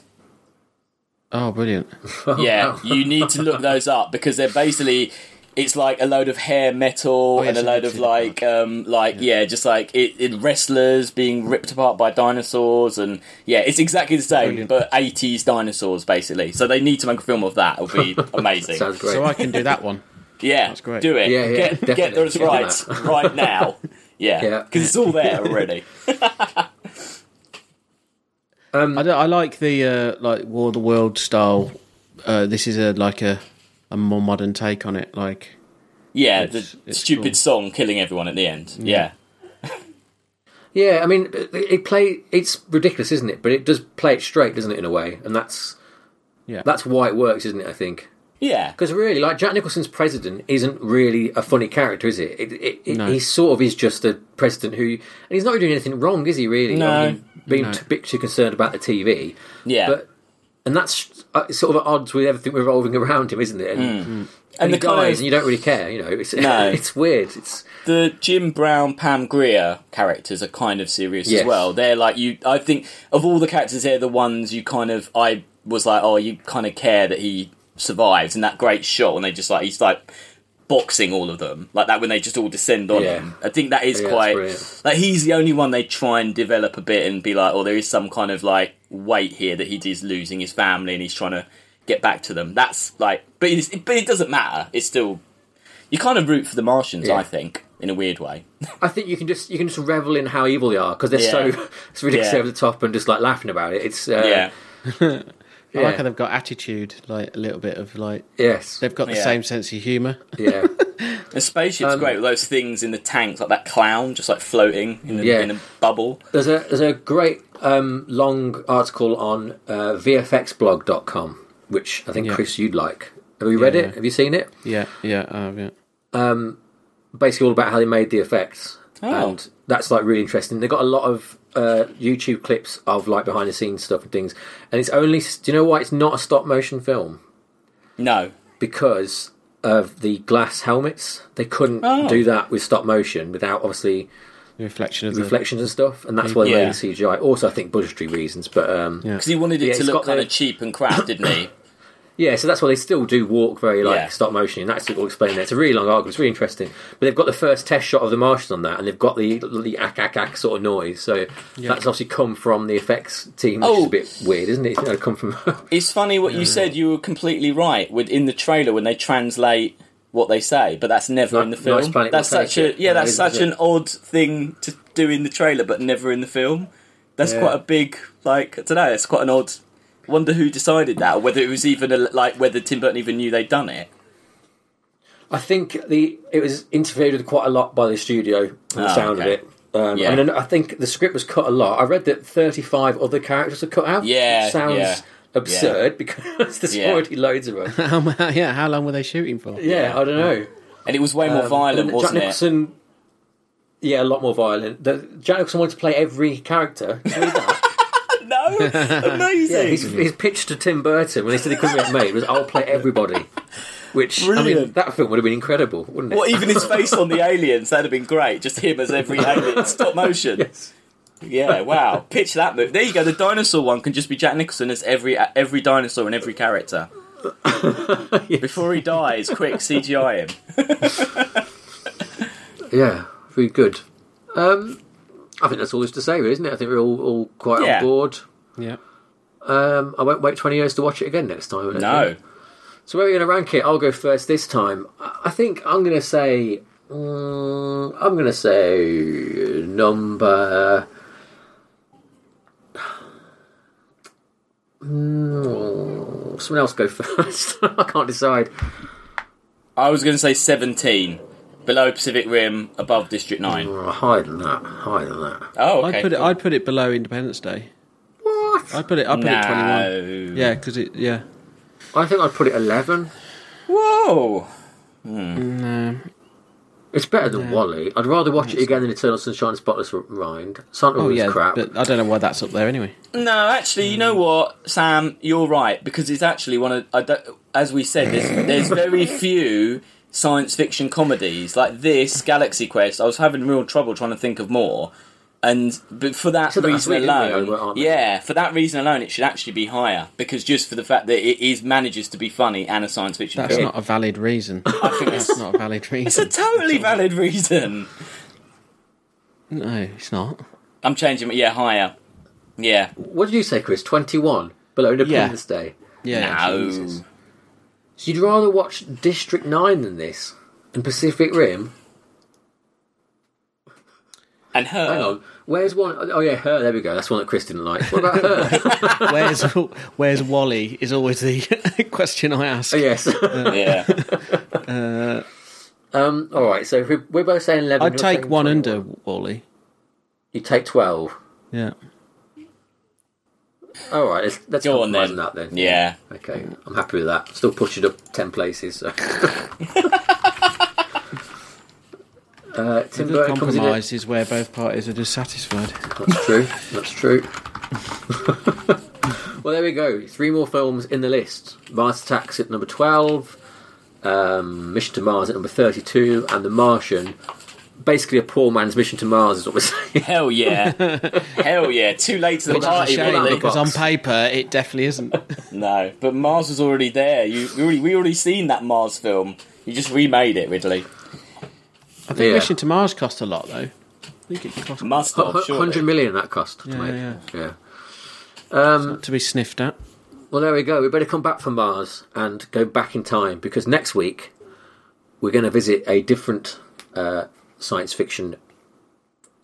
Speaker 3: Oh, brilliant! [LAUGHS]
Speaker 2: Oh, yeah, you need to look [LAUGHS] those up because they're basically it's like a load of hair metal
Speaker 3: yes,
Speaker 2: and a load of like um like yeah, just like it, it wrestlers being ripped apart by dinosaurs and yeah, it's exactly the same
Speaker 3: Brilliant.
Speaker 2: but 80s dinosaurs basically. So they need to make a film of that. It'll be [LAUGHS] amazing.
Speaker 1: Sounds great.
Speaker 3: So I can do that one.
Speaker 2: yeah,
Speaker 3: That's great.
Speaker 2: Do it.
Speaker 1: Yeah, yeah,
Speaker 2: get, get those
Speaker 1: Yeah.
Speaker 2: rights [LAUGHS] right now. Yeah,
Speaker 1: Yeah.
Speaker 2: because it's all there already.
Speaker 1: um, [LAUGHS]
Speaker 3: I, don't- I like the uh, like War of the World style. Uh, this is a like a a more modern take on it. Like
Speaker 2: Yeah,
Speaker 3: It's-
Speaker 2: the
Speaker 3: it's
Speaker 2: stupid
Speaker 3: cool.
Speaker 2: song killing everyone at the end. Yeah.
Speaker 1: yeah, I mean, it, it play. It's ridiculous, isn't it? But it does play it straight, doesn't it? In a way, and that's
Speaker 3: yeah,
Speaker 1: that's why it works, isn't it? I think.
Speaker 2: Yeah.
Speaker 1: Because really, like Jack Nicholson's president isn't really a funny character, is it? it, it, it
Speaker 3: No.
Speaker 1: He sort of is just a president who, and he's not doing anything wrong, is he? Really?
Speaker 2: No.
Speaker 1: I mean, being
Speaker 3: No.
Speaker 1: a bit too concerned about the TV,
Speaker 2: Yeah.
Speaker 1: but and that's uh, sort of at odds with everything revolving around him, isn't it? And, and,
Speaker 2: Hmm. and
Speaker 1: he
Speaker 2: the kind
Speaker 1: dies,
Speaker 2: of-
Speaker 1: and you don't really care. You know, it's
Speaker 2: No. [LAUGHS]
Speaker 1: it's weird. It's
Speaker 2: the Jim Brown, Pam Grier characters are kind of serious
Speaker 1: Yes.
Speaker 2: as well. They're like you. I think of all the characters, they're the ones you kind of. I was like, oh, you kind of care that he survives in that great shot when they just like he's like boxing all of them like that when they just all descend on
Speaker 1: Yeah.
Speaker 2: him. I think that is
Speaker 1: Yeah,
Speaker 2: quite like he's the only one they try and develop a bit and be like, oh, there is some kind of like weight here that he is losing his family and he's trying to get back to them. That's like, but it's, but it doesn't matter. It's still. You kind of root for the Martians,
Speaker 1: Yeah.
Speaker 2: I think, in a weird way.
Speaker 1: I think you can just you can just revel in how evil they are because they're
Speaker 2: Yeah.
Speaker 1: so it's [LAUGHS] ridiculous
Speaker 2: Yeah.
Speaker 1: over the top and just like laughing about it. It's uh,
Speaker 2: yeah, [LAUGHS]
Speaker 3: I
Speaker 1: yeah.
Speaker 3: like how they've got attitude, like a little bit of like
Speaker 1: yes,
Speaker 3: they've got the
Speaker 2: Yeah.
Speaker 3: same sense of humour.
Speaker 1: yeah. [LAUGHS]
Speaker 2: the spaceship's
Speaker 1: Um,
Speaker 2: great with those things in the tanks, like that clown just like floating in, the,
Speaker 1: Yeah.
Speaker 2: in a bubble.
Speaker 1: There's a there's a great um, long article on uh, VFXblog.com, which I think
Speaker 3: Yeah.
Speaker 1: Chris you'd like. Have you read
Speaker 3: Yeah.
Speaker 1: it? Have you seen it?
Speaker 3: Yeah, yeah, I have, yeah.
Speaker 1: Basically, all about how they made the effects,
Speaker 2: Oh.
Speaker 1: and that's like really interesting. They got a lot of uh, YouTube clips of like behind the scenes stuff and things, and it's only. Do you know why it's not a stop motion film?
Speaker 2: No,
Speaker 1: Because of the glass helmets, they couldn't
Speaker 2: Oh.
Speaker 1: do that with stop motion without obviously
Speaker 3: The reflection of the
Speaker 1: reflections and stuff, and that's why they
Speaker 2: Yeah.
Speaker 1: made it CGI. Also, I think budgetary reasons, but um,
Speaker 3: Yeah.
Speaker 2: because he wanted it
Speaker 1: Yeah,
Speaker 2: to look kind
Speaker 1: the-
Speaker 2: of cheap and crap, didn't he? [COUGHS]
Speaker 1: Yeah, so that's why they still do walk very like
Speaker 2: Yeah.
Speaker 1: stop motion, and that's all explained there. It's a really long article. It's really interesting, but they've got the first test shot of the Martians on that, and they've got the the ack ack ack sort of noise. So that's obviously come from the effects team, which is
Speaker 2: Oh.
Speaker 1: a bit weird, isn't it? You come from [LAUGHS]
Speaker 2: It's funny what you said. You were completely right with in the trailer when they translate what they say, but that's never
Speaker 1: Ni-
Speaker 2: in the film.
Speaker 1: Nice Planet
Speaker 2: that's such a
Speaker 1: it.
Speaker 2: yeah, that's such an odd thing to do in the trailer, but never in the film. That's
Speaker 1: Yeah.
Speaker 2: quite a big like I don't know. It's quite an odd. Wonder who decided that, or whether it was even a, like whether Tim Burton even knew they'd done it.
Speaker 1: I think the it was interfered with quite a lot by the studio and the
Speaker 2: Oh,
Speaker 1: sound
Speaker 2: okay.
Speaker 1: of it. Um,
Speaker 2: Yeah.
Speaker 1: And then I think the script was cut a lot. I read that 35 other characters were cut out.
Speaker 2: Yeah,
Speaker 1: which sounds
Speaker 2: yeah.
Speaker 1: absurd [LAUGHS] because there's
Speaker 2: Yeah.
Speaker 1: already loads of them. [LAUGHS]
Speaker 3: Yeah, how long were they shooting for?
Speaker 1: Yeah, I don't know.
Speaker 2: And it was way more
Speaker 1: Um,
Speaker 2: violent, wasn't
Speaker 1: Jack Nicholson, Yeah, a lot more violent. The, Jack Nicholson wanted to play every character. Did you read that?
Speaker 2: it? No, [LAUGHS] amazing.
Speaker 1: yeah, his, his pitch to Tim Burton when he said he couldn't get made was, "I'll play everybody." Which I mean, that film would have been incredible, wouldn't it?
Speaker 2: What even his face on the [LAUGHS] aliens? That'd have been great. Just him as every alien, stop motion.
Speaker 1: Yes.
Speaker 2: Yeah, wow. Pitch that move. There you go. The dinosaur one can just be Jack Nicholson as every every dinosaur and every character. [LAUGHS] Before he dies, quick CGI him.
Speaker 1: Yeah, very good. Um, I think that's all there's to say, really, isn't it? I think we're all, all quite
Speaker 2: Yeah.
Speaker 1: on board.
Speaker 3: Yeah.
Speaker 1: Um, I won't wait 20 years to watch it again next time.
Speaker 2: No.
Speaker 1: think. So where are we going to rank it? I'll go first this time. I I think I'm going to say. mm, I'm going to say number. Mm, someone else go [LAUGHS] first. I can't decide.
Speaker 2: I was going to say 17. Below Pacific Rim, above District 9.
Speaker 1: Oh, higher than that. Higher than that.
Speaker 2: Oh, okay.
Speaker 3: I'd put it. I'd put it below Independence Day.
Speaker 1: What?
Speaker 3: I'd put it. I'd put it twenty one. Yeah, because it. Yeah.
Speaker 1: I think I'd put it 11.
Speaker 2: Whoa. Hmm.
Speaker 3: No.
Speaker 1: It's better than WALL-E. I'd rather watch it again than Eternal Sunshine of the Spotless Mind. Santa
Speaker 3: Oh
Speaker 1: was
Speaker 3: yeah,
Speaker 1: crap.
Speaker 3: but I don't know why that's up there anyway.
Speaker 2: No, actually, you know hmm. what, Sam? You're right because it's actually one of. I don't, as we said, there's, there's very [LAUGHS] few science fiction comedies like this. Galaxy Quest. I was having real trouble trying to think of more, and but for that
Speaker 1: said that last
Speaker 2: reason
Speaker 1: week, didn't we,
Speaker 2: alone,
Speaker 1: aren't
Speaker 2: yeah, for that reason alone, it should actually be higher because just for the fact that it is manages to be funny and a science fiction
Speaker 3: That's
Speaker 2: film.
Speaker 3: not a valid reason. [LAUGHS]
Speaker 2: I think
Speaker 3: That's not a valid reason.
Speaker 2: it's a totally valid reason.
Speaker 3: No, it's not.
Speaker 2: I'm changing. it. Yeah, higher. Yeah.
Speaker 1: what did you say, Chris? 21? Below Independence Day?
Speaker 3: Yeah.
Speaker 2: no.
Speaker 1: Jesus. So you'd rather watch District 9 than this? And Pacific Rim?
Speaker 2: And her.
Speaker 1: Hang on. Where's one? Oh, yeah, her. There we go. That's one that Chris didn't like. What about her? [LAUGHS]
Speaker 3: Where's [LAUGHS] Where's Wally? Is always the [LAUGHS] question I ask.
Speaker 1: oh, yes.
Speaker 2: Yeah.
Speaker 1: um, all right, so if we- we're both saying 11.
Speaker 3: I'd take one
Speaker 1: 21.
Speaker 3: under WALL-E.
Speaker 1: You take 12.
Speaker 3: Yeah.
Speaker 1: All right, let's, let's
Speaker 2: Go on then.
Speaker 1: that then.
Speaker 2: Yeah.
Speaker 1: Okay, I'm happy with that. Still push it up 10 places. So. Uh, Tim
Speaker 3: The
Speaker 1: Burton comes in
Speaker 3: compromise is where both parties are dissatisfied.
Speaker 1: That's true. That's true. [LAUGHS] well, there we go. Three more films in the list. Mars Attacks at number 12, um, Mission to Mars at number 32, and The Martian. Basically, a poor man's mission to Mars is what we're saying. [LAUGHS]
Speaker 2: Hell yeah. Hell yeah. Too late to the
Speaker 3: Which a
Speaker 2: party,
Speaker 3: shame
Speaker 1: really.
Speaker 2: really.
Speaker 3: because on paper it definitely isn't. [LAUGHS]
Speaker 2: No, but Mars was already there. You we already we already seen that Mars film. You just remade it, Ridley.
Speaker 3: I think
Speaker 1: Yeah.
Speaker 3: Mission to Mars cost a lot though. I think it cost
Speaker 2: Must
Speaker 1: Hu-
Speaker 2: have,
Speaker 1: hu-
Speaker 2: surely.
Speaker 1: 100 million that cost to
Speaker 3: Yeah,
Speaker 1: make.
Speaker 3: yeah,
Speaker 1: yeah. Um,
Speaker 3: to be sniffed at.
Speaker 1: Well, there we go. We better come back from Mars and go back in time because next week we're going to visit a different uh, science fiction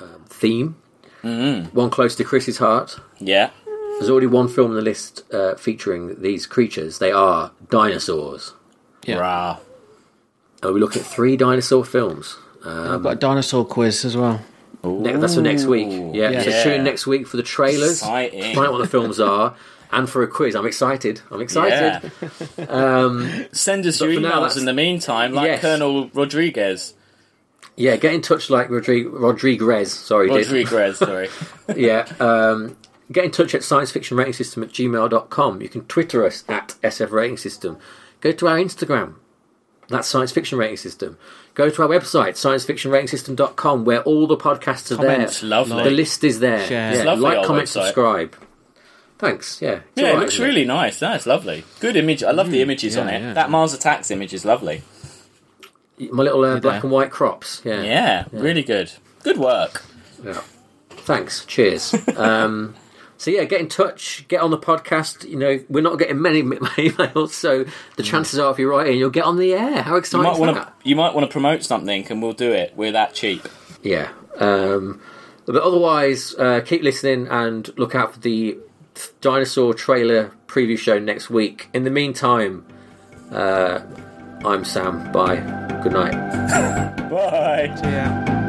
Speaker 1: um, theme,
Speaker 2: Mm-hmm.
Speaker 1: one close to Chris's heart.
Speaker 2: Yeah.
Speaker 1: There's already one film on the list uh, featuring these creatures. They are dinosaurs.
Speaker 3: Yeah.
Speaker 2: Rah.
Speaker 1: And we look at three dinosaur films.
Speaker 3: I've got a dinosaur quiz as well.
Speaker 1: Ne- that's for next week. Yeah,
Speaker 3: Yeah.
Speaker 1: so
Speaker 2: Yeah.
Speaker 1: tune in next week for the trailers.
Speaker 2: Exciting.
Speaker 1: Find out what the films are, [LAUGHS] and for a quiz. I'm excited. I'm excited.
Speaker 2: Yeah. [LAUGHS] Send us your
Speaker 1: for now,
Speaker 2: emails
Speaker 1: that's-
Speaker 2: in the meantime, like
Speaker 1: Yes.
Speaker 2: Colonel Rodriguez.
Speaker 1: Yeah, get in touch like Rodrigue- Rodriguez. Sorry, did.
Speaker 2: Rodriguez, [LAUGHS] sorry.
Speaker 1: yeah. Um, get in touch at science fiction rating system at gmail.com. You can Twitter us at SF Rating System. Go to our Instagram. That's Science Fiction Rating System. Go to our website, sciencefictionratingsystem.com, where all the podcasts are
Speaker 2: Comments,
Speaker 1: there.
Speaker 2: lovely.
Speaker 1: The list is there.
Speaker 3: Share.
Speaker 1: Yeah,
Speaker 2: lovely,
Speaker 1: like,
Speaker 2: our
Speaker 1: comment,
Speaker 2: website.
Speaker 1: subscribe. Thanks. Yeah. It's
Speaker 2: Yeah,
Speaker 1: all
Speaker 2: it
Speaker 1: right,
Speaker 2: looks
Speaker 1: isn't
Speaker 2: really nice. That's lovely. Good image. I love the images on it.
Speaker 3: yeah.
Speaker 2: That Mars Attacks image is lovely.
Speaker 1: My little uh, black and white crops. Yeah.
Speaker 2: Yeah, really good. Good work.
Speaker 1: Yeah. Thanks. Cheers. [LAUGHS] um, so yeah, get in touch. Get on the podcast. You know, we're not getting many [LAUGHS] emails, so the chances are, if you're writing, you'll get on the air. How
Speaker 2: You
Speaker 1: exciting
Speaker 2: might want to. You might want to promote something, and we'll do it. We're that cheap.
Speaker 1: Yeah. Um, but otherwise, uh, keep listening and look out for the dinosaur trailer preview show next week. In the meantime, uh, I'm Sam. Bye. Good night. [LAUGHS]
Speaker 2: Bye.
Speaker 3: Yeah.